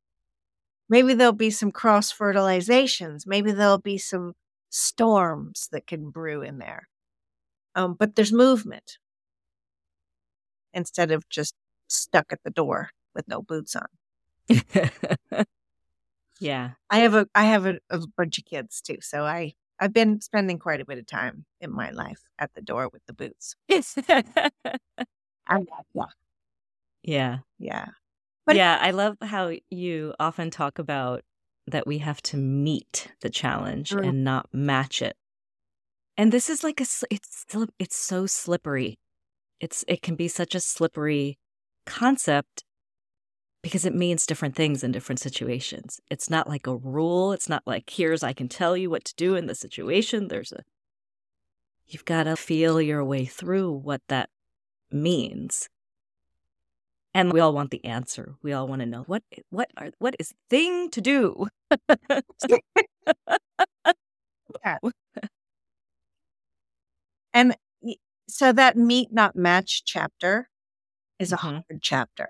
Maybe there'll be some cross fertilizations. Maybe there'll be some storms that can brew in there. Um, but there's movement instead of just stuck at the door with no boots on. yeah. I have a I have a, a bunch of kids too, so I I've been spending quite a bit of time in my life at the door with the boots. Yes. yeah. Yeah. Yeah. But yeah, I love how you often talk about that we have to meet the challenge mm. and not match it. And this is like a it's still it's so slippery. It's it can be such a slippery concept because it means different things in different situations. It's not like a rule. It's not like, here's, I can tell you what to do in the situation. There's a, you've got to feel your way through what that means. And we all want the answer. We all want to know what what are what is thing to do. yeah. And so that meet not match chapter is a mm-hmm. hard chapter.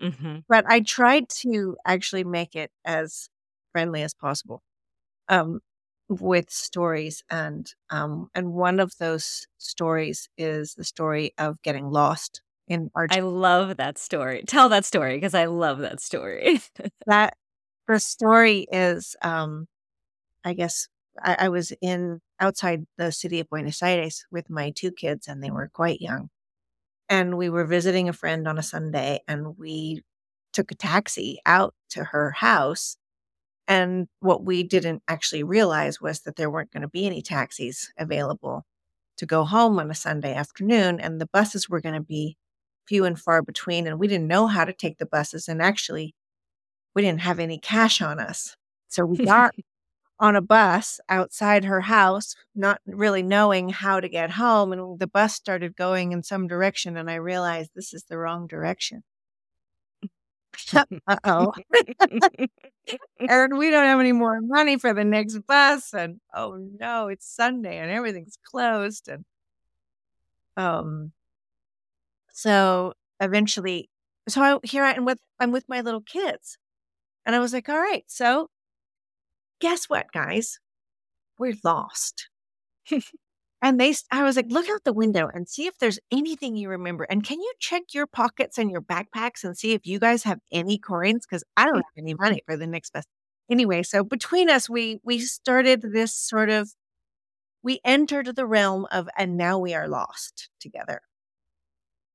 Mm-hmm. But I tried to actually make it as friendly as possible um, with stories, and um, and one of those stories is the story of getting lost in Argentina. I love that story. Tell that story because I love that story. that the story is, um, I guess, I, I was in outside the city of Buenos Aires with my two kids, and they were quite young and we were visiting a friend on a Sunday and we took a taxi out to her house. And what we didn't actually realize was that there weren't going to be any taxis available to go home on a Sunday afternoon. And the buses were going to be few and far between. And we didn't know how to take the buses. And actually, we didn't have any cash on us. So we got on a bus outside her house, not really knowing how to get home. And the bus started going in some direction, and I realized this is the wrong direction. uh oh. and we don't have any more money for the next bus. And oh no, it's Sunday and everything's closed. And um, so eventually, so I, here I am with I'm with my little kids, and I was like, all right, so guess what, guys? We're lost. and they, I was like, look out the window and see if there's anything you remember. And can you check your pockets and your backpacks and see if you guys have any coins? Because I don't have any money for the next best. Anyway, so between us, we we started this sort of, we entered the realm of, and now we are lost together.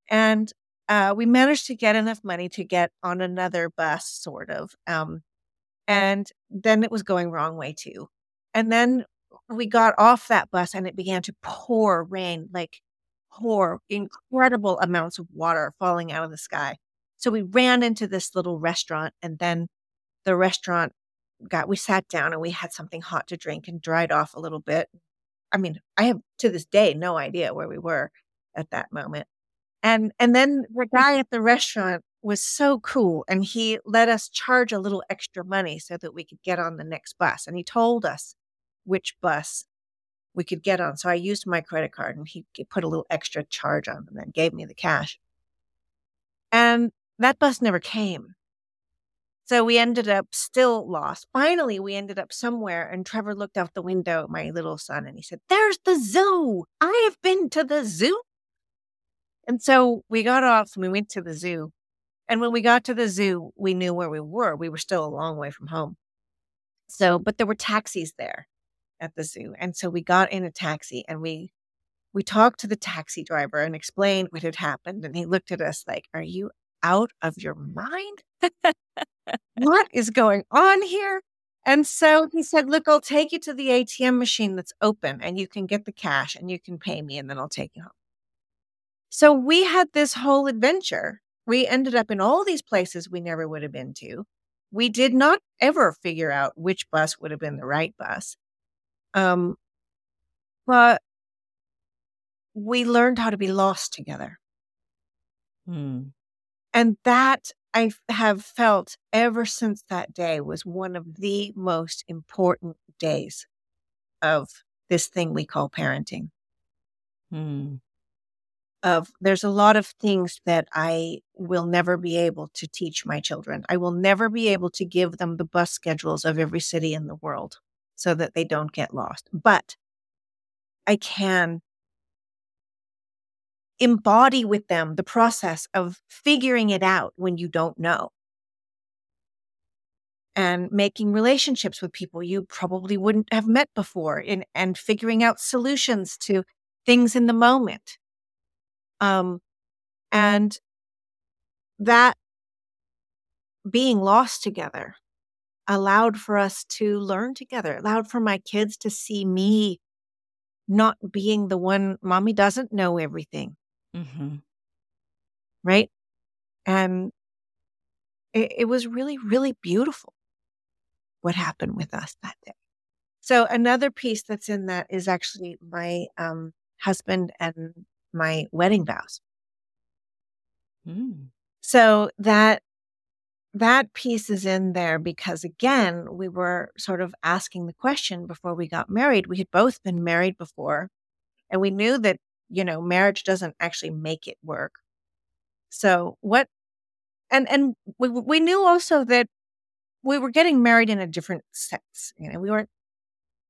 And uh, we managed to get enough money to get on another bus, sort of. Um, and then it was going wrong way too. And then we got off that bus and it began to pour rain, like pour incredible amounts of water falling out of the sky. So we ran into this little restaurant and then the restaurant got, we sat down and we had something hot to drink and dried off a little bit. I mean, I have to this day no idea where we were at that moment. And and then the guy at the restaurant was so cool. And he let us charge a little extra money so that we could get on the next bus. And he told us which bus we could get on. So I used my credit card and he put a little extra charge on and then gave me the cash. And that bus never came. So we ended up still lost. Finally, we ended up somewhere, and Trevor looked out the window at my little son and he said, There's the zoo. I have been to the zoo. And so we got off and we went to the zoo. And when we got to the zoo, we knew where we were. We were still a long way from home. So, but there were taxis there at the zoo. And so we got in a taxi and we we talked to the taxi driver and explained what had happened and he looked at us like, "Are you out of your mind? what is going on here?" And so he said, "Look, I'll take you to the ATM machine that's open and you can get the cash and you can pay me and then I'll take you home." So we had this whole adventure we ended up in all these places we never would have been to. We did not ever figure out which bus would have been the right bus. Um, but we learned how to be lost together. Hmm. And that I have felt ever since that day was one of the most important days of this thing we call parenting. Hmm of there's a lot of things that I will never be able to teach my children. I will never be able to give them the bus schedules of every city in the world so that they don't get lost. But I can embody with them the process of figuring it out when you don't know and making relationships with people you probably wouldn't have met before in, and figuring out solutions to things in the moment um, and that being lost together allowed for us to learn together, allowed for my kids to see me not being the one, mommy doesn't know everything. Mm-hmm. Right. And it, it was really, really beautiful what happened with us that day. So another piece that's in that is actually my um, husband and my wedding vows. Mm. So that that piece is in there because again, we were sort of asking the question before we got married. We had both been married before, and we knew that, you know, marriage doesn't actually make it work. So what and and we we knew also that we were getting married in a different sense. You know, we weren't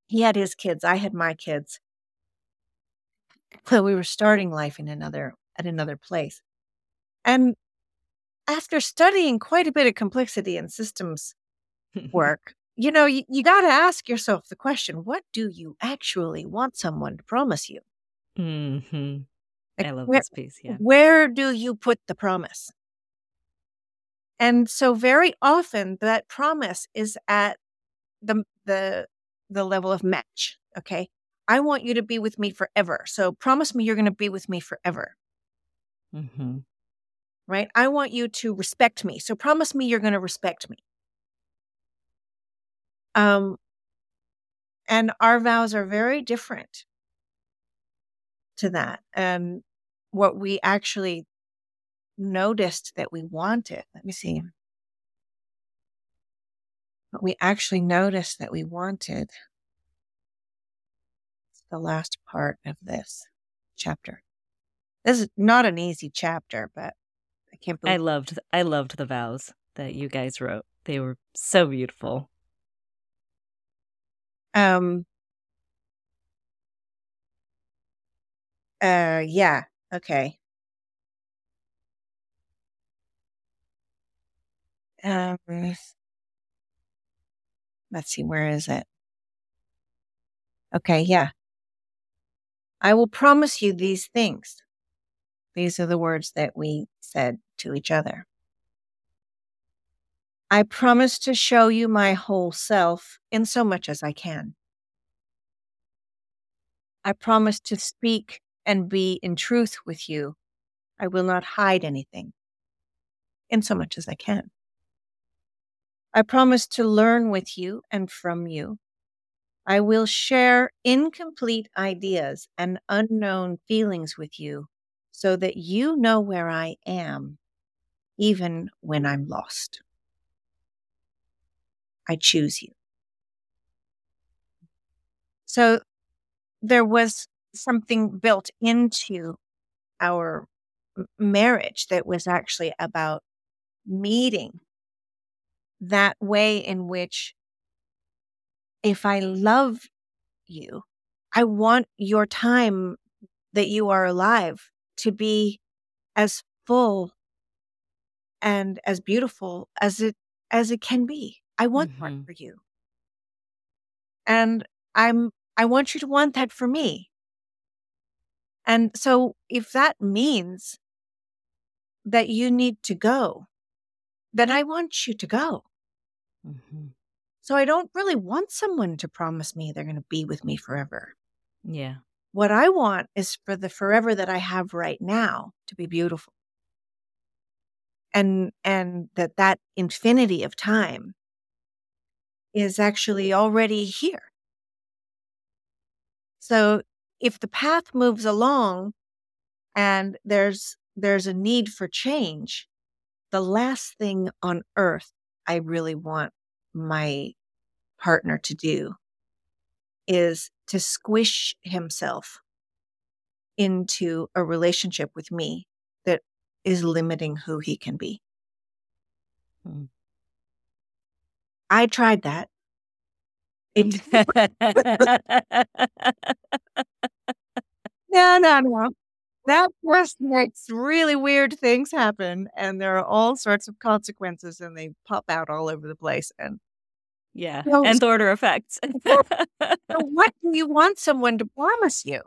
he had his kids, I had my kids. We were starting life in another at another place. And after studying quite a bit of complexity and systems work, you know, you, you got to ask yourself the question what do you actually want someone to promise you? Mm-hmm. Like, I love where, this piece. Yeah. where do you put the promise? And so very often that promise is at the the the level of match, okay? I want you to be with me forever. So promise me you're going to be with me forever, hmm right? I want you to respect me. So promise me you're going to respect me. Um and our vows are very different to that. And what we actually noticed that we wanted, let me see. What we actually noticed that we wanted the last part of this chapter. This is not an easy chapter, but I can't believe I loved I loved the vows that you guys wrote. They were so beautiful. um uh yeah, okay. Um let's see, where is it? Okay, yeah. I will promise you these things. These are the words that we said to each other. I promise to show you my whole self in so much as I can. I promise to speak and be in truth with you. I will not hide anything in so much as I can. I promise to learn with you and from you. I will share incomplete ideas and unknown feelings with you so that you know where I am, even when I'm lost. I choose you. So there was something built into our marriage that was actually about meeting that way in which if I love you, I want your time that you are alive to be as full and as beautiful as it as it can be. I want that Mhm. for you. And I'm I want you to want that for me. And so if that means that you need to go, then I want you to go. hmm So I don't really want someone to promise me they're going to be with me forever. Yeah. What I want is for the forever that I have right now to be beautiful. And and that that infinity of time is actually already here. So if the path moves along and there's there's a need for change, the last thing on earth I really want my partner to do is to squish himself into a relationship with me that is limiting who he can be. Hmm. I tried that. It, no, no, no. That just makes really weird things happen, and there are all sorts of consequences, and they pop out all over the place. And yeah. Well, Nth order effects. so what do you want someone to promise you?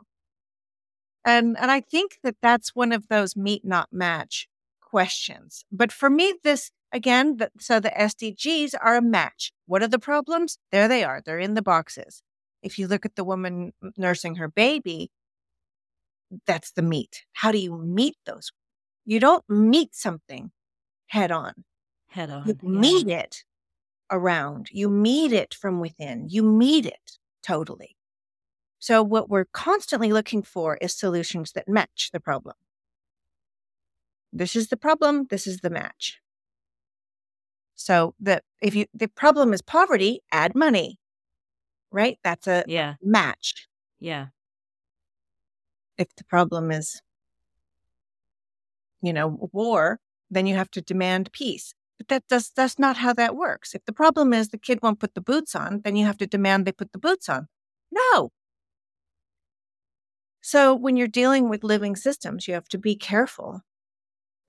And and I think that that's one of those meet not match questions. But for me, this again, the, so the SDGs are a match. What are the problems? There they are. They're in the boxes. If you look at the woman nursing her baby, that's the meet. How do you meet those? You don't meet something head on. head on. You meet it around, you meet it from within, you meet it totally. So, what we're constantly looking for is solutions that match the problem. This is the problem, this is the match. So, the if you the problem is poverty, add money. Right? That's a yeah. match. Yeah. If the problem is you know, war, then you have to demand peace. But that does that's not how that works. If the problem is the kid won't put the boots on, then you have to demand they put the boots on. No. So when you're dealing with living systems, you have to be careful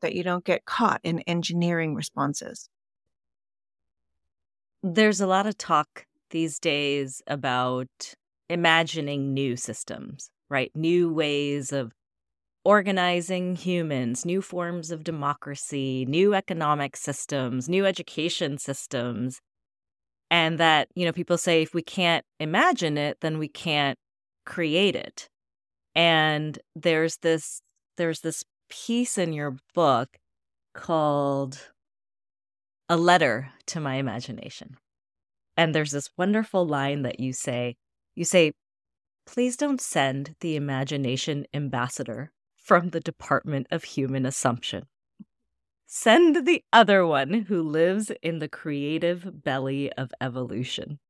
that you don't get caught in engineering responses. There's a lot of talk these days about imagining new systems, right? New ways of organizing humans, new forms of democracy, new economic systems, new education systems. And that, you know, people say if we can't imagine it, then we can't create it. And there's this there's this piece in your book called A Letter to My Imagination. And there's this wonderful line that you say, you say, please don't send the imagination ambassador from the Department of Human Assumption. Send the other one who lives in the creative belly of evolution.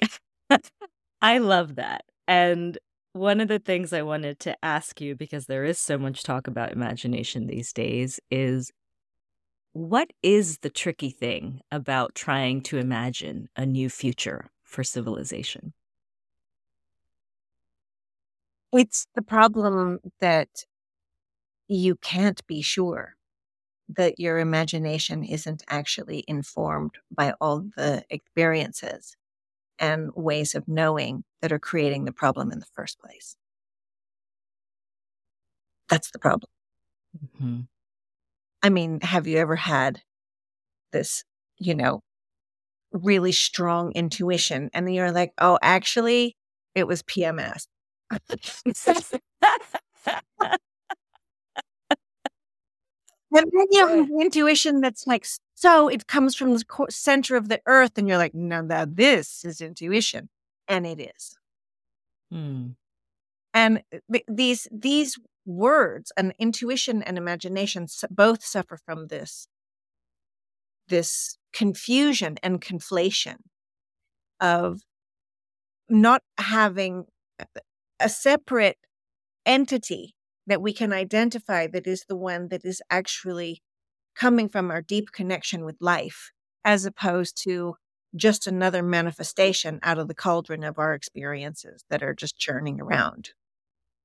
I love that. And one of the things I wanted to ask you, because there is so much talk about imagination these days, is what is the tricky thing about trying to imagine a new future for civilization? It's the problem that you can't be sure that your imagination isn't actually informed by all the experiences and ways of knowing that are creating the problem in the first place. That's the problem. Mm-hmm. I mean, have you ever had this, you know, really strong intuition and you're like, oh, actually, it was PMS and then you have intuition that's like, so it comes from the center of the earth, and you're like, no, now this is intuition, and it is. Hmm. And th- these these words, and intuition and imagination, both suffer from this this confusion and conflation of not having a separate entity that we can identify that is the one that is actually coming from our deep connection with life, as opposed to just another manifestation out of the cauldron of our experiences that are just churning around.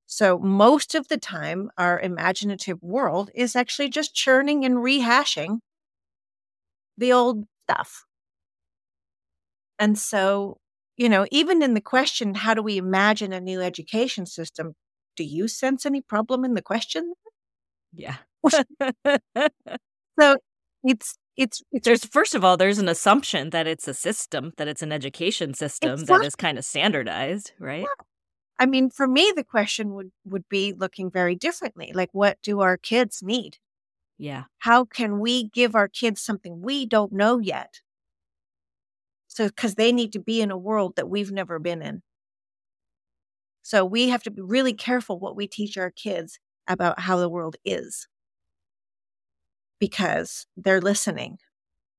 So, most of the time, our imaginative world is actually just churning and rehashing the old stuff. And so, you know, even in the question, how do we imagine a new education system? Do you sense any problem in the question? Yeah. so it's, it's, it's there's first of all there's an assumption that it's a system that it's an education system exactly. that is kind of standardized right yeah. i mean for me the question would would be looking very differently like what do our kids need yeah how can we give our kids something we don't know yet so, because they need to be in a world that we've never been in. So, we have to be really careful what we teach our kids about how the world is because they're listening,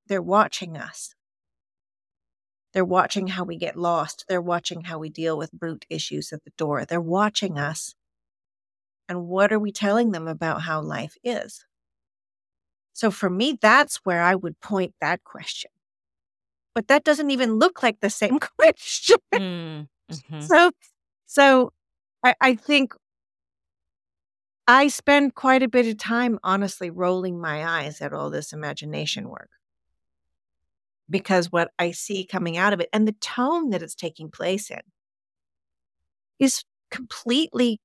they're watching us. They're watching how we get lost. They're watching how we deal with brute issues at the door. They're watching us. And what are we telling them about how life is? So for me, that's where I would point that question but that doesn't even look like the same question. Mm, hmm So, so I, I think I spend quite a bit of time, honestly, rolling my eyes at all this imagination work because what I see coming out of it and the tone that it's taking place in is completely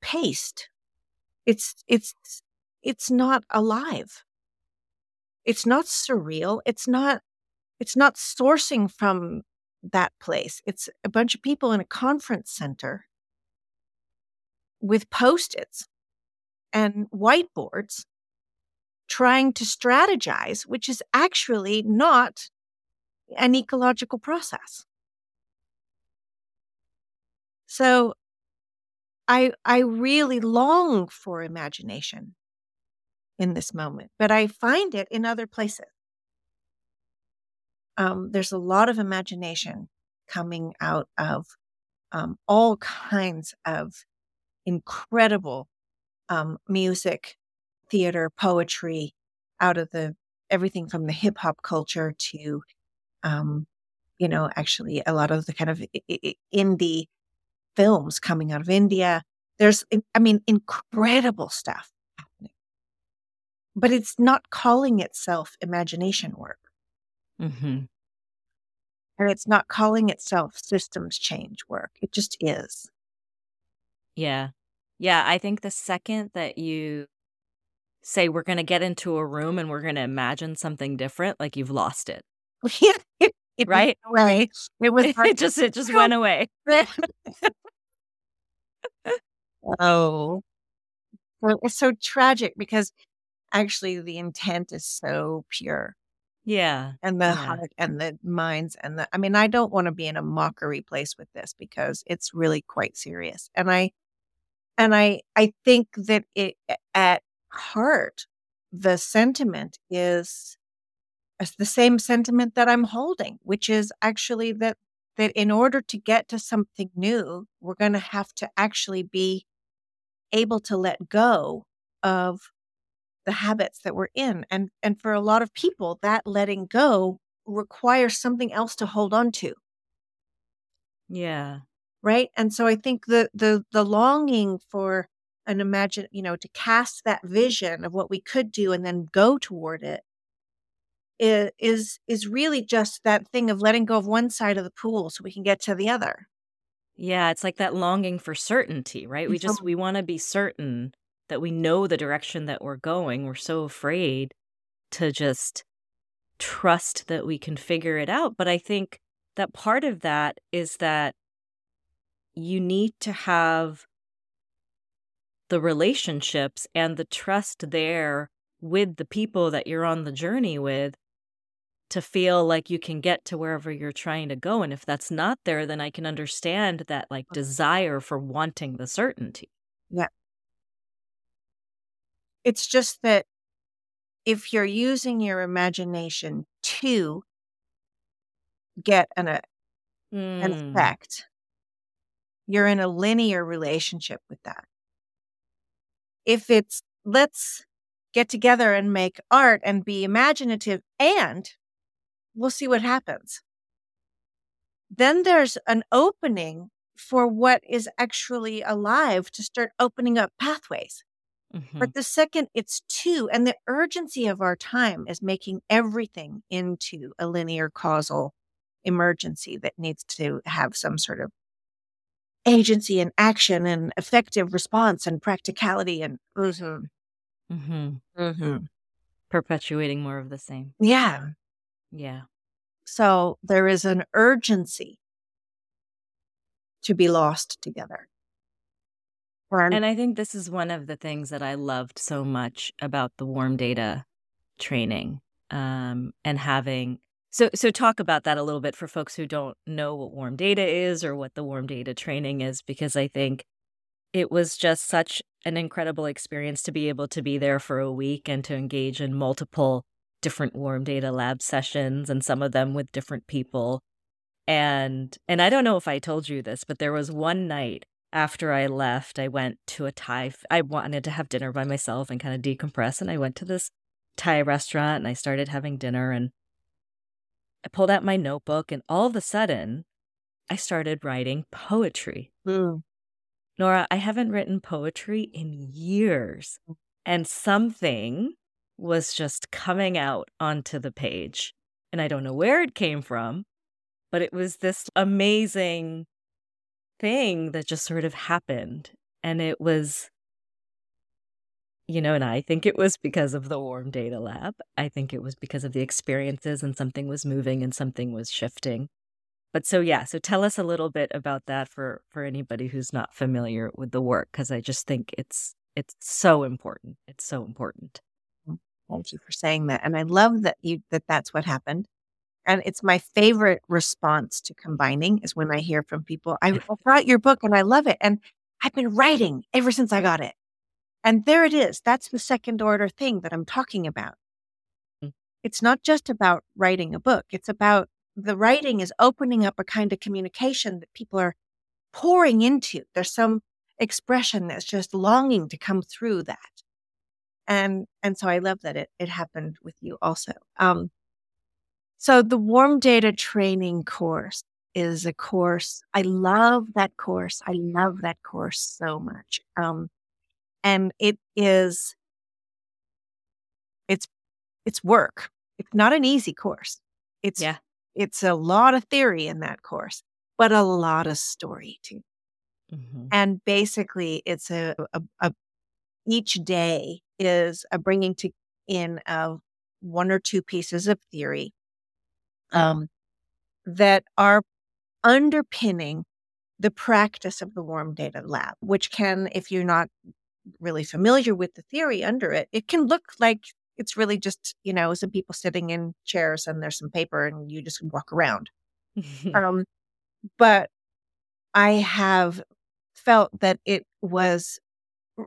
paced. It's it's it's not alive. It's not surreal. It's not it's not sourcing from that place. It's a bunch of people in a conference center with post its and whiteboards trying to strategize, which is actually not an ecological process. So I I really long for imagination in this moment, but I find it in other places. Um, there's a lot of imagination coming out of um, all kinds of incredible um, music, theater, poetry, out of the everything from the hip hop culture to, um, you know, actually a lot of the kind of indie films coming out of India. There's, I mean, incredible stuff happening, but it's not calling itself imagination work. Mm-hmm. And it's not calling itself systems change work. It just is. Yeah. Yeah. I think the second that you say we're going to get into a room and we're going to imagine something different, like you've lost it. It right? away. It was it just it just went away. oh. Well, it's so tragic because actually the intent is so pure. Yeah. And the yeah. heart and the minds and the I mean, I don't want to be in a mockery place with this because it's really quite serious. And I and I I think that it at heart the sentiment is the same sentiment that I'm holding, which is actually that that in order to get to something new, we're going to have to actually be able to let go of the habits that we're in. And and for a lot of people, that letting go requires something else to hold on to. Yeah. Right. And so I think the the the longing for an imagine, you know, to cast that vision of what we could do and then go toward it is is really just that thing of letting go of one side of the pool so we can get to the other. Yeah, it's like that longing for certainty, right? We just we want to be certain that we know the direction that we're going. We're so afraid to just trust that we can figure it out. But I think that part of that is that you need to have the relationships and the trust there with the people that you're on the journey with to feel like you can get to wherever you're trying to go. And if that's not there, then I can understand that like desire for wanting the certainty. Yeah. It's just that if you're using your imagination to get an, a, mm. an effect, you're in a linear relationship with that. If it's let's get together and make art and be imaginative and we'll see what happens. Then there's an opening for what is actually alive to start opening up pathways. Mm-hmm. But the second it's two, and the urgency of our time is making everything into a linear causal emergency that needs to have some sort of agency and action and effective response and practicality and mm-hmm. Mm-hmm. Mm-hmm. perpetuating more of the same. Yeah. Yeah. So there is an urgency to be lost together. And I think this is one of the things that I loved so much about the warm data training um, and having. So, so talk about that a little bit for folks who don't know what warm data is or what the warm data training is, because I think it was just such an incredible experience to be able to be there for a week and to engage in multiple different warm data lab sessions and some of them with different people and and i don't know if i told you this but there was one night after i left i went to a thai i wanted to have dinner by myself and kind of decompress and i went to this thai restaurant and i started having dinner and i pulled out my notebook and all of a sudden i started writing poetry mm. nora i haven't written poetry in years and something was just coming out onto the page. And I don't know where it came from, but it was this amazing thing that just sort of happened. And it was, you know, and I think it was because of the Warm Data Lab. I think it was because of the experiences and something was moving and something was shifting. But so yeah, so tell us a little bit about that for for anybody who's not familiar with the work because I just think it's it's so important. It's so important. Mm, thank you for saying that. And I love that you that that's what happened. And it's my favorite response to combining is when I hear from people, I, brought your book and I love it. And I've been writing ever since I got it. And there it is. That's the second order thing that I'm talking about. Mm. It's not just about writing a book, it's about the writing is opening up a kind of communication that people are pouring into. There's some expression that's just longing to come through that. And and so I love that it it happened with you also. Um so the warm data training course is a course. I love that course. I love that course so much. Um and it is it's it's work. It's not an easy course. It's yeah. it's a lot of theory in that course, but a lot of story too. Mm-hmm. And basically, it's a, a, a, each day is a bringing to in of one or two pieces of theory um, that are underpinning the practice of the warm data lab, which can, if you're not really familiar with the theory under it, it can look like it's really just, you know, some people sitting in chairs and there's some paper and you just walk around. um, but I have felt that it was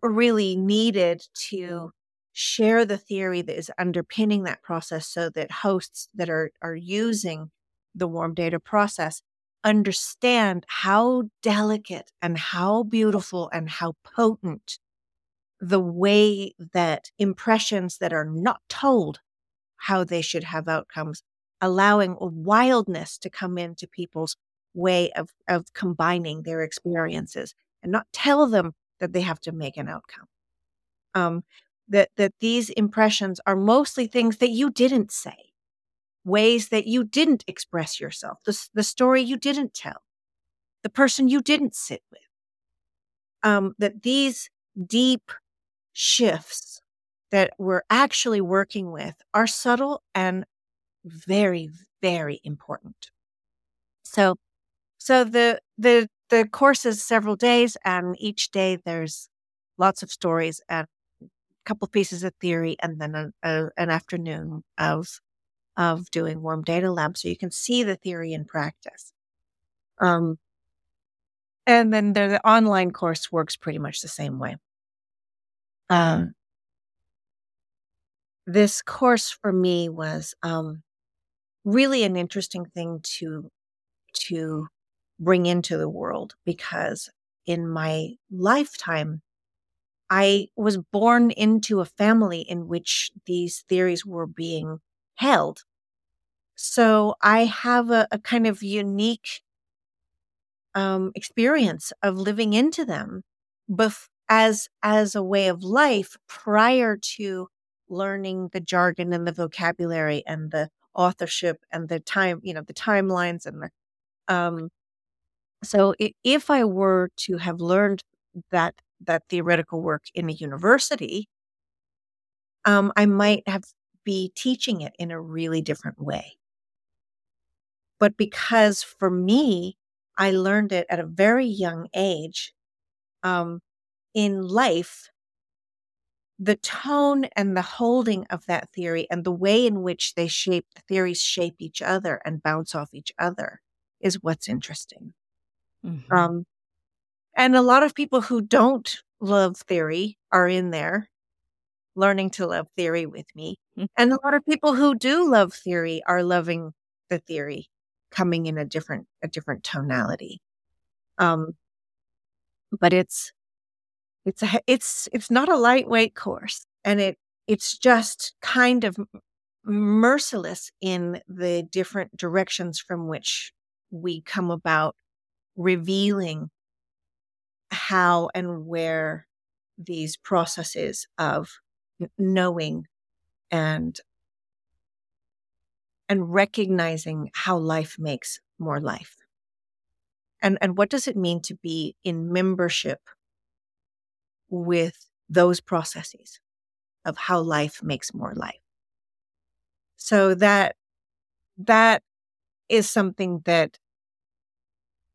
really needed to share the theory that is underpinning that process so that hosts that are, are using the warm data process understand how delicate and how beautiful and how potent the way that impressions that are not told how they should have outcomes, allowing a wildness to come into people's way of, of combining their experiences and not tell them that they have to make an outcome. Um, that that these impressions are mostly things that you didn't say, ways that you didn't express yourself, the the story you didn't tell, the person you didn't sit with. Um, that these deep shifts that we're actually working with are subtle and very very important. So so the the the course is several days, and each day there's lots of stories and couple pieces of theory, and then a, a, an afternoon of of doing warm data lab, so you can see the theory in practice. Um, and then the, the online course works pretty much the same way. Um, this course for me was um, really an interesting thing to to bring into the world because in my lifetime, I was born into a family in which these theories were being held. So I have a, a kind of unique um, experience of living into them bef- as as a way of life prior to learning the jargon and the vocabulary and the authorship and the time you know the timelines and the um, so if I were to have learned that that theoretical work in a university, um, I might have be teaching it in a really different way. But because for me, I learned it at a very young age, um, in life, the tone and the holding of that theory and the way in which they shape the theories shape each other and bounce off each other is what's interesting. Mm-hmm. Um, and a lot of people who don't love theory are in there learning to love theory with me. Mm-hmm. And a lot of people who do love theory are loving the theory coming in a different a different tonality. Um, but it's it's a, it's it's not a lightweight course and it it's just kind of merciless in the different directions from which we come about revealing how and where these processes of knowing and and recognizing how life makes more life. And and what does it mean to be in membership with those processes of how life makes more life? So that that is something that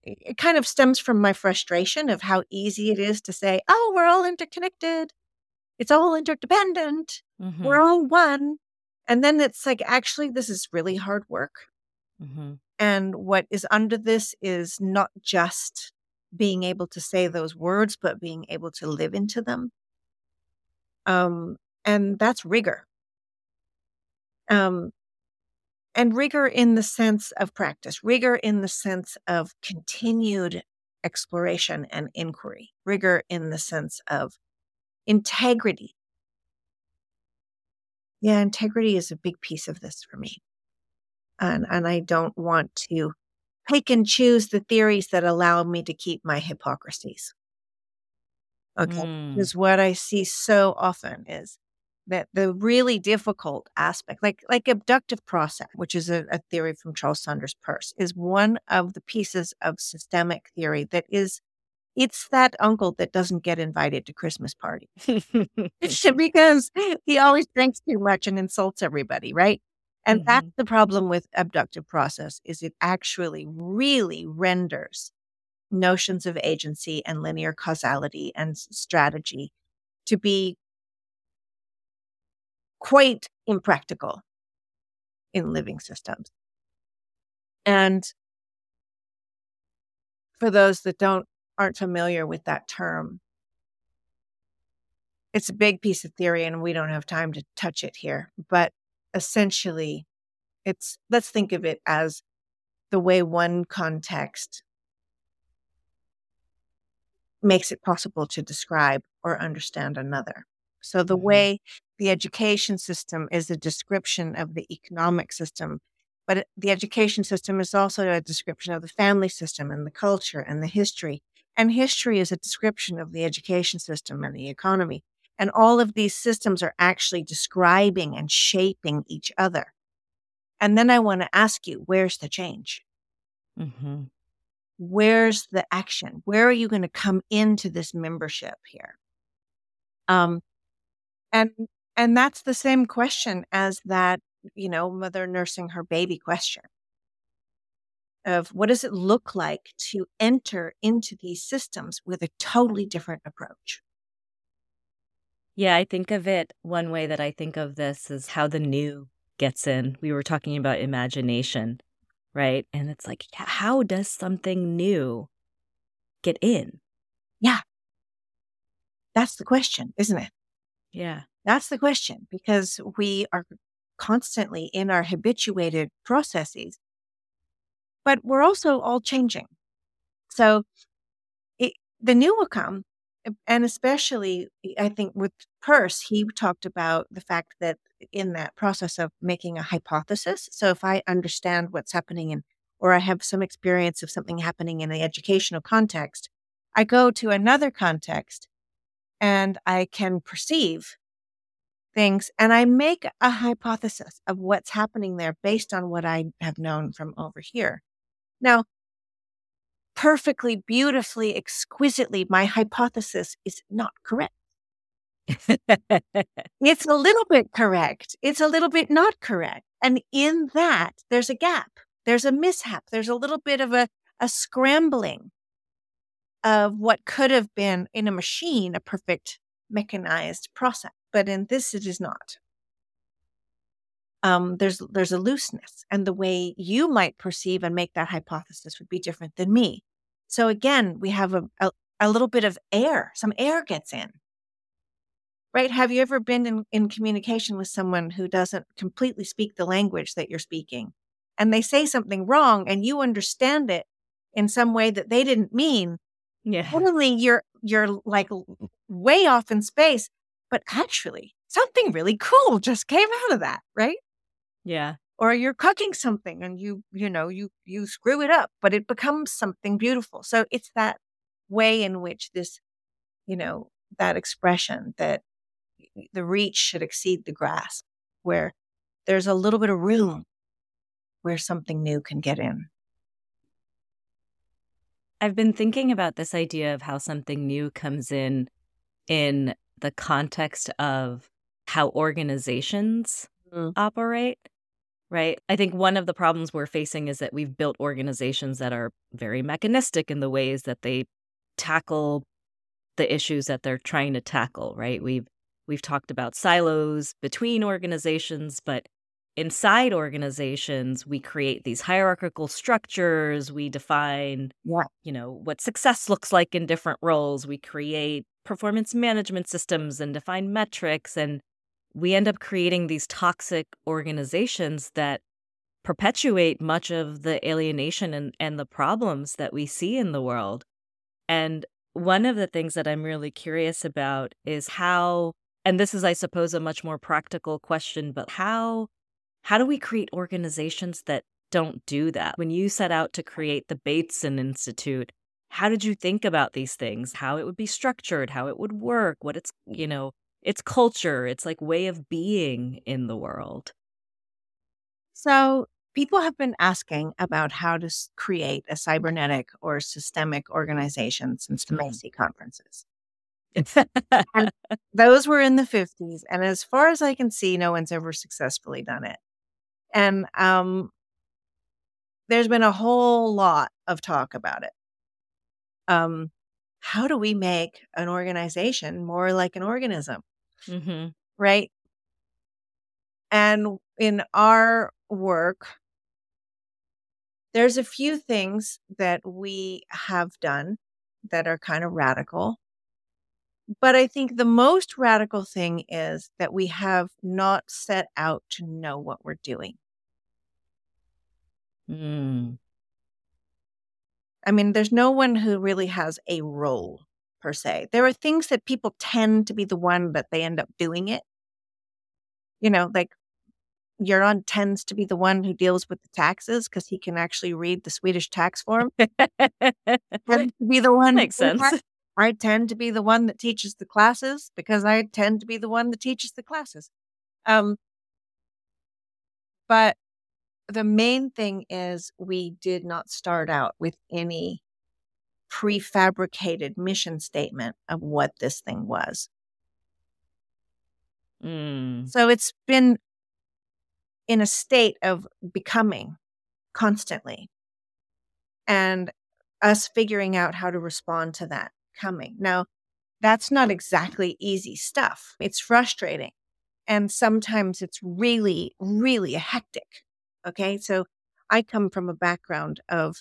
it kind of stems from my frustration of how easy it is to say, oh, we're all interconnected. It's all interdependent. Mm-hmm. We're all one. And then it's like, actually, this is really hard work. Mm-hmm. And what is under this is not just being able to say those words, but being able to live into them. Um, and that's rigor. Um, and rigor in the sense of practice, rigor in the sense of continued exploration and inquiry, rigor in the sense of integrity. Yeah, integrity is a big piece of this for me. And, and I don't want to pick and choose the theories that allow me to keep my hypocrisies. Okay. Mm. Because what I see so often is that the really difficult aspect, like like abductive process, which is a, a theory from Charles Sanders Peirce, is one of the pieces of systemic theory that is it's that uncle that doesn't get invited to Christmas party because he always drinks too much and insults everybody, right? And mm-hmm. that's the problem with abductive process is it actually really renders notions of agency and linear causality and strategy to be quite impractical in living systems. And for those that don't aren't familiar with that term, it's a big piece of theory and we don't have time to touch it here, but essentially it's let's think of it as the way one context makes it possible to describe or understand another. So the mm-hmm. way the education system is a description of the economic system, but the education system is also a description of the family system and the culture and the history. And history is a description of the education system and the economy. And all of these systems are actually describing and shaping each other. And then I want to ask you, where's the change? Mm-hmm where's the action? Where are you going to come into this membership here? Um, and and that's the same question as that you know mother nursing her baby question of what does it look like to enter into these systems with a totally different approach yeah i think of it one way that i think of this is how the new gets in we were talking about imagination right? And it's like, how does something new get in? Yeah. That's the question, isn't it? Yeah. That's the question because we are constantly in our habituated processes, but we're also all changing. So it, the new will come. Eh, and especially, eh, I think with Peirce, he talked about the fact that in that process of making a hypothesis. So if I understand what's happening in, or I have some experience of something happening in the educational context, I go to another context and I can perceive things and I make a hypothesis of what's happening there based on what I have known from over here. Now, perfectly, beautifully, exquisitely, my hypothesis is not correct. it's a little bit correct. It's a little bit not correct. And in that, there's a gap. There's a mishap. There's a little bit of a, a scrambling of what could have been in a machine a perfect mechanized process. But in this, it is not. Um, there's there's a looseness, and the way you might perceive and make that hypothesis would be different than me. So again, we have a, a, a little bit of air. Some air gets in right? Have you ever been in, in communication with someone who doesn't completely speak the language that you're speaking? And they say something wrong and you understand it in some way that they didn't mean. Yeah. Suddenly you're you're like way off in space, but actually something really cool just came out of that, right? Yeah. Or you're cooking something and you, you know, you you screw it up, but it becomes something beautiful. So it's that way in which this, you know, that expression that the reach should exceed the grasp, where there's a little bit of room where something new can get in. I've been thinking about this idea of how something new comes in in the context of how organizations mm. operate, right? I think one of the problems we're facing is that we've built organizations that are very mechanistic in the ways that they tackle the issues that they're trying to tackle, right? We've we've talked about silos between organizations, but inside organizations, we create these hierarchical structures. We define, Yeah. you know, what success looks like in different roles. We create performance management systems and define metrics. And we end up creating these toxic organizations that perpetuate much of the alienation and, and the problems that we see in the world. And one of the things that I'm really curious about is how, and this is, I suppose, a much more practical question, but how how do we create organizations that don't do that? When you set out to create the Bateson Institute, how did you think about these things? How it would be structured, how it would work, what it's, you know, its culture, its like way of being in the world? So, people have been asking about how to create a cybernetic or systemic organization since the Macy conferences. and those were in the 50s. And as far as I can see, no one's ever successfully done it. And um, there's been a whole lot of talk about it. Um, how do we make an organization more like an organism? Mm-hmm. Right. And in our work, there's a few things that we have done that are kind of radical. But I think the most radical thing is that we have not set out to know what we're doing. Mm. I mean, there's no one who really has a role per se. There are things that people tend to be the one that they end up doing it. You know, like Göran tends to be the one who deals with the taxes because he can actually read the Swedish tax form. tends to be the one Makes sense. I tend to be the one that teaches the classes because I tend to be the one that teaches the classes. Um, but the main thing is we did not start out with any prefabricated mission statement of what this thing was. Mm. So it's been in a state of becoming constantly and us figuring out how to respond to that coming. Now, that's not exactly easy stuff. It's frustrating. And sometimes it's really, really hectic. Okay. So I come from a background of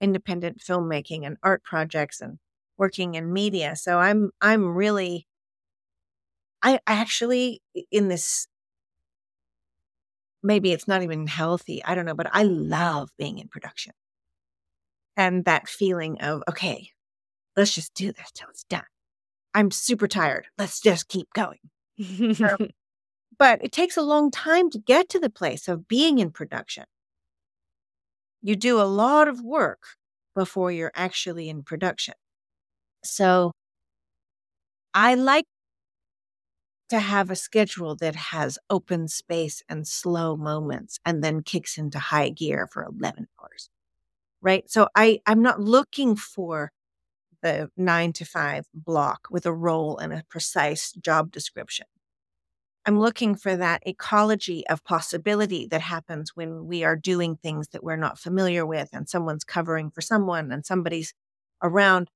independent filmmaking and art projects and working in media. So I'm, I'm really, I actually, in this, maybe it's not even healthy. I don't know, but I love being in production and that feeling of, okay, let's just do this till it's done. I'm super tired. Let's just keep going. but it takes a long time to get to the place of being in production. You do a lot of work before you're actually in production. So I like to have a schedule that has open space and slow moments and then kicks into high gear for 11 hours. Right? So I I'm not looking for the 9 to 5 block with a role and a precise job description. I'm looking for that ecology of possibility that happens when we are doing things that we're not familiar with and someone's covering for someone and somebody's around.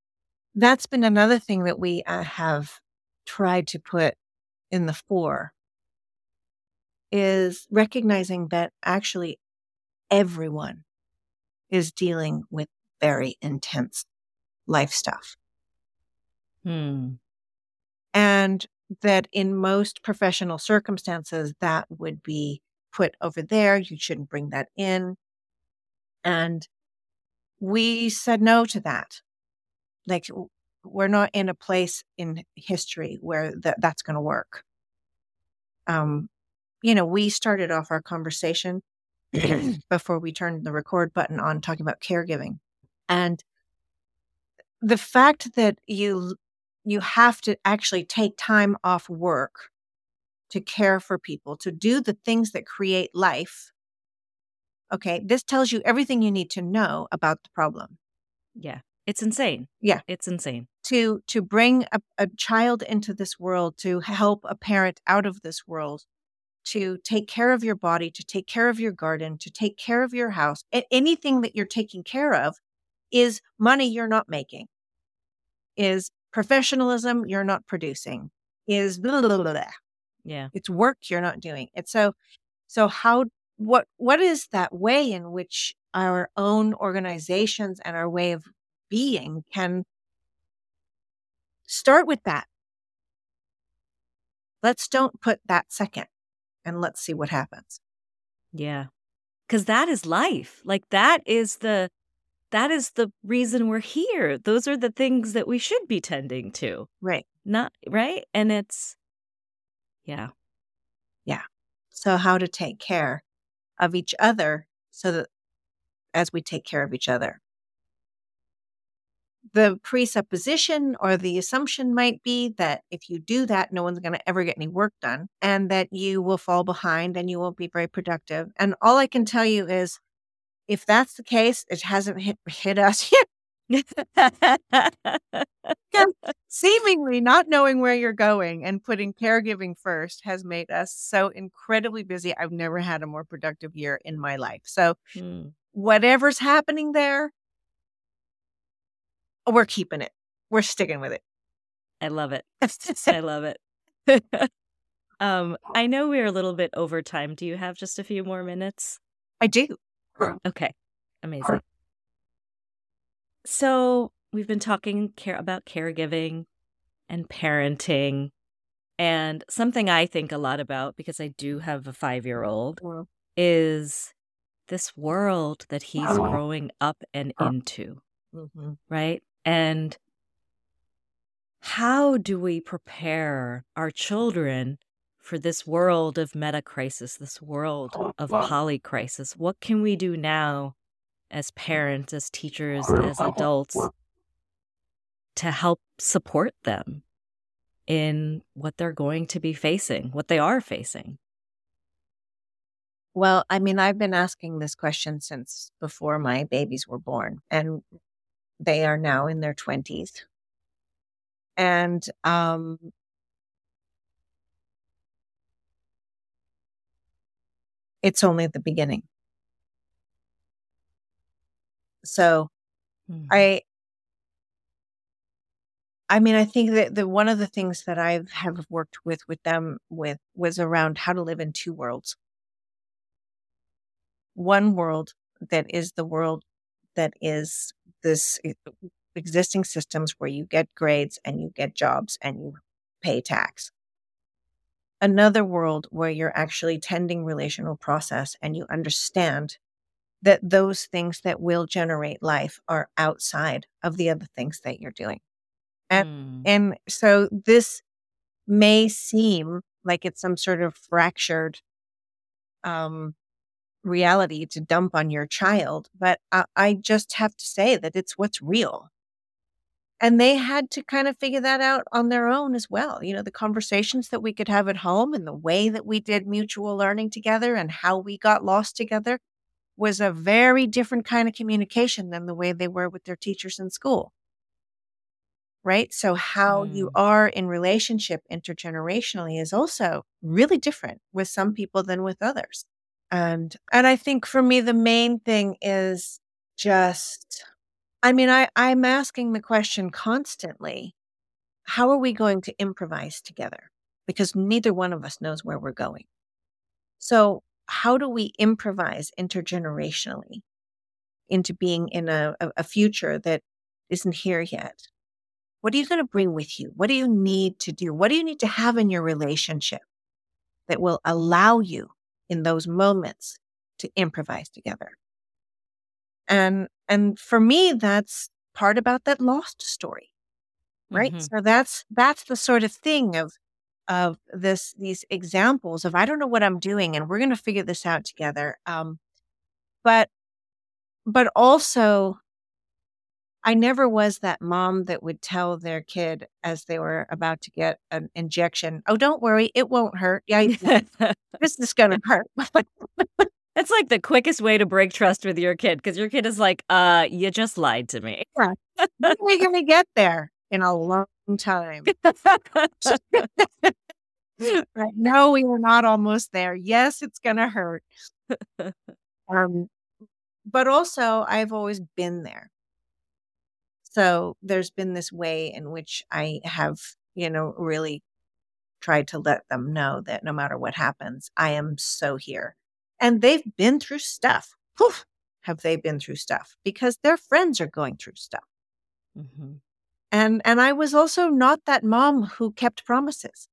That's been another thing that we uh, have tried to put in the fore is recognizing that actually everyone is dealing with very intense life stuff. Hmm. And that in most professional circumstances, that would be put over there. You shouldn't bring that in. And we said no to that. Like, we're not in a place in history where th- that's going to work. Um, you know, we started off our conversation before we turned the record button on talking about caregiving. And the fact that you you have to actually take time off work to care for people, to do the things that create life. Okay, this tells you everything you need to know about the problem. Yeah. It's insane. Yeah. It's insane. To to bring a, a child into this world, to help a parent out of this world, to take care of your body, to take care of your garden, to take care of your house, anything that you're taking care of is money you're not making, is professionalism you're not producing, is blah, blah, blah, blah. Yeah. It's work you're not doing. It's so so how what what is that way in which our own organizations and our way of being can start with that. Let's don't put that second and let's see what happens. Yeah. Cuz that is life. Like that is the that is the reason we're here. Those are the things that we should be tending to. Right. Not right? And it's yeah. Yeah. So, how to take care of each other so that as we take care of each other. The presupposition or the assumption might be that if you do that, no one's going to ever get any work done and that you will fall behind and you won't be very productive. And all I can tell you is if that's the case, it hasn't hit, hit us yet Seemingly not knowing where you're going and putting caregiving first has made us so incredibly busy. I've never had a more productive year in my life. So, hmm. whatever's happening there, we're keeping it. We're sticking with it. I love it. I love it. um, I know we're a little bit over time. Do you have just a few more minutes? I do. Okay. Amazing. So we've been talking care about caregiving and parenting. And something I think a lot about because I do have a five year old is this world that he's growing up and into. Mm-hmm. Right. And how do we prepare our children for this world of meta crisis, this world of poly crisis? What can we do now as parents, as teachers, as adults to help support them in what they're going to be facing, what they are facing? Well, I mean, I've been asking this question since before my babies were born, and they are now in their 20s. And um, it's only at the beginning. So mm-hmm. I I mean, I think that the one of the things that I have worked with with them with was around how to live in two worlds. One world that is the world that is this existing systems where you get grades and you get jobs and you pay tax. Another world where you're actually tending relational process and you understand that those things that will generate life are outside of the other things that you're doing. And mm. and so this may seem like it's some sort of fractured um reality to dump on your child, but I, I just have to say that it's what's real. And they had to kind of figure that out on their own as well. You know, the conversations that we could have at home and the way that we did mutual learning together and how we got lost together was a very different kind of communication than the way they were with their teachers in school. Right. So, how mm. you are in relationship intergenerationally is also really different with some people than with others. And, and I think for me, the main thing is just, I mean, I, I'm asking the question constantly how are we going to improvise together? Because neither one of us knows where we're going. So, how do we improvise intergenerationally into being in a, a, future that isn't here yet? What are you going to bring with you? What do you need to do? What do you need to have in your relationship that will allow you in those moments to improvise together? And and for me, that's part about that lost story. Right. Mm-hmm. So that's that's the sort of thing of of this these examples of I don't know what I'm doing and we're going to figure this out together. Um, but but also I never was that mom that would tell their kid as they were about to get an injection, "Oh, don't worry, it won't hurt. Yeah, this is going to hurt." It's like the quickest way to break trust with your kid because your kid is like, "Uh, you just lied to me." Yeah. When are we going to get there? In a long time. right. No, we were not almost there. Yes, it's going to hurt. um, but also, I've always been there. So there's been this way in which I have, you know, really tried to let them know that no matter what happens, I am so here. And they've been through stuff. Poof, have they been through stuff because their friends are going through stuff. Mm-hmm. And and I was also not that mom who kept promises.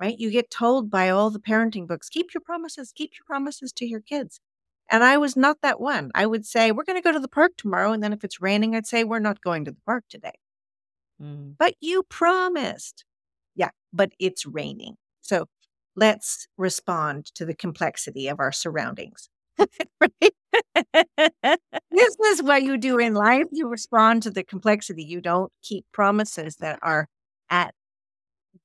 Right? You get told by all the parenting books, keep your promises, keep your promises to your kids. And I was not that one. I would say, we're going to go to the park tomorrow. And then if it's raining, I'd say, we're not going to the park today. Mm. But you promised. Yeah, but it's raining. So let's respond to the complexity of our surroundings. this is what you do in life. You respond to the complexity. You don't keep promises that are at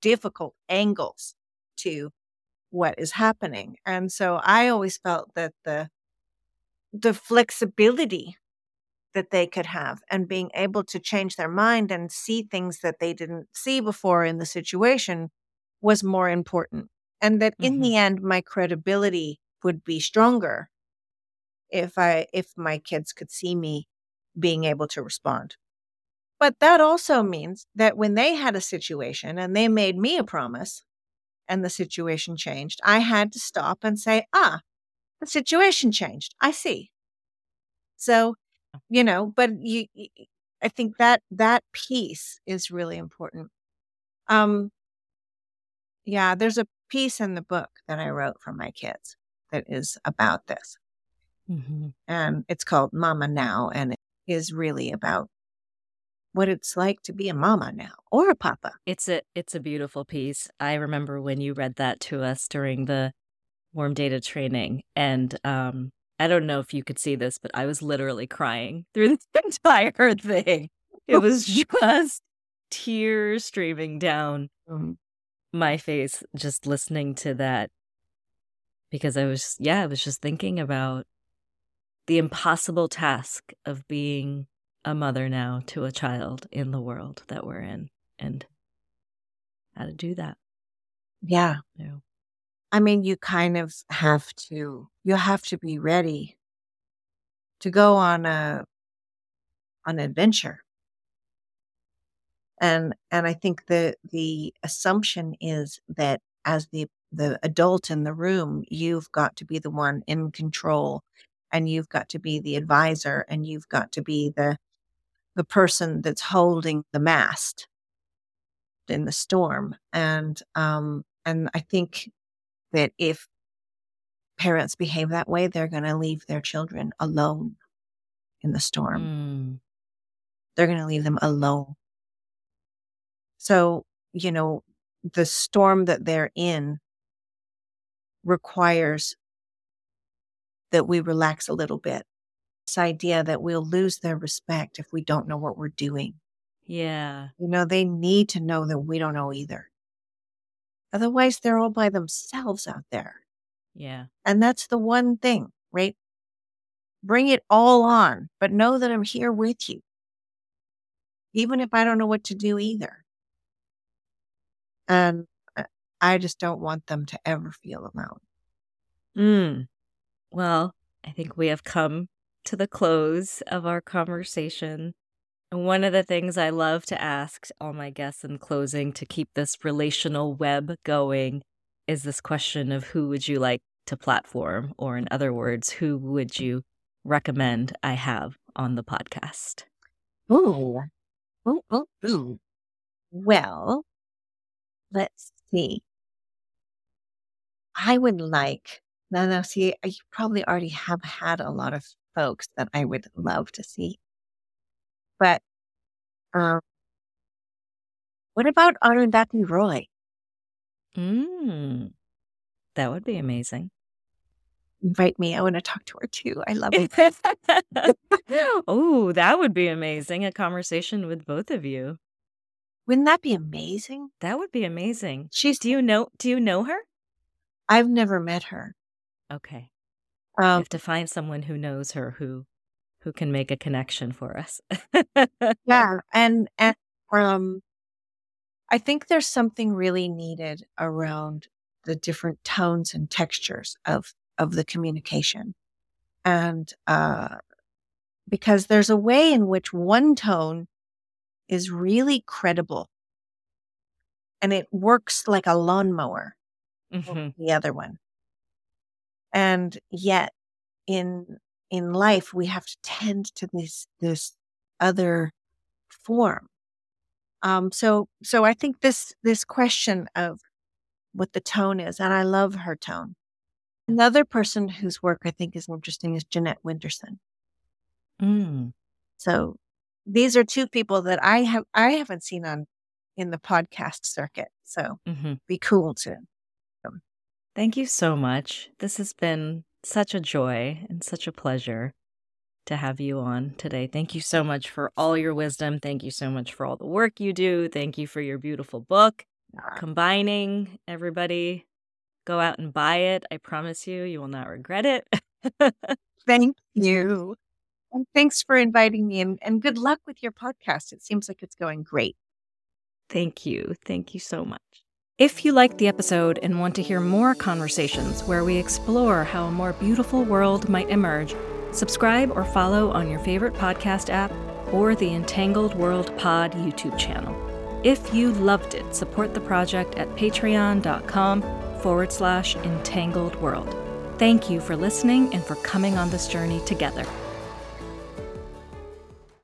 difficult angles to what is happening. And so I always felt that the the flexibility that they could have and being able to change their mind and see things that they didn't see before in the situation was more important. And that mm-hmm. in the end, my credibility would be stronger if I if my kids could see me being able to respond. But that also means that when they had a situation and they made me a promise and the situation changed, I had to stop and say, ah, the situation changed. I see. So, you know, but you, I think that that piece is really important. Um, yeah, there's a piece in the book that I wrote for my kids that is about this. Mm-hmm. And it's called Mama Now, and it is really about what it's like to be a mama now or a papa. It's a it's a beautiful piece. I remember when you read that to us during the warm data training and um I don't know if you could see this, but I was literally crying through the entire thing. It was just tears streaming down mm-hmm. My face just listening to that because I was yeah, I was just thinking about the impossible task of being a mother now to a child in the world that we're in and how to do that. Yeah. yeah. I mean, you kind of have to, you have to be ready to go on a, an adventure. And, and I think the, the assumption is that as the, the adult in the room, you've got to be the one in control and you've got to be the advisor and you've got to be the the person that's holding the mast in the storm. And um and i think that if parents behave that way they're going to leave their children alone in the storm. Mm. they're going to leave them alone so you know the storm that they're in requires that we relax a little bit. This idea that we'll lose their respect if we don't know what we're doing. Yeah. You know, they need to know that we don't know either. Otherwise, they're all by themselves out there. Yeah. And that's the one thing, right? Bring it all on, but know that I'm here with you. Even if I don't know what to do either. And I just don't want them to ever feel alone. Mm. Well, I think we have come to the close of our conversation. And one of the things I love to ask all my guests in closing to keep this relational web going is this question of who would you like to platform? Or, in other words, who would you recommend I have on the podcast? Ooh. Ooh, ooh, ooh. Well, let's see. I would like no, no. See, you probably already have had a lot of folks that I would love to see. But um, what about Arundhati Roy? Mm, that would be amazing. Invite me. I want to talk to her too. I love it. oh, that would be amazing. A conversation with both of you. Wouldn't that be amazing? That would be amazing. She's. Do you know? Do you know her? I've never met her. Okay. Um, you have to find someone who knows her who who can make a connection for us. yeah, and and um I think there's something really needed around the different tones and textures of of the communication. And uh because there's a way in which one tone is really credible and it works like a lawnmower, Mm-hmm. the other one. And yet in in life we have to tend to this this other form. Um so so I think this this question of what the tone is, and I love her tone. Another person whose work I think is interesting is Jeanette Winterson. Mm. So these are two people that I have I haven't seen on in the podcast circuit. So hmm be cool to Thank you so much. This has been such a joy and such a pleasure to have you on today. Thank you so much for all your wisdom. Thank you so much for all the work you do. Thank you for your beautiful book. Combining everybody, go out and buy it. I promise you, you will not regret it. Thank you. And thanks for inviting me and, and good luck with your podcast. It seems like it's going great. Thank you. Thank you so much. If you liked the episode and want to hear more conversations where we explore how a more beautiful world might emerge, subscribe or follow on your favorite podcast app or the Entangled World Pod YouTube channel. If you loved it, support the project at patreon.com forward slash entangled world. Thank you for listening and for coming on this journey together.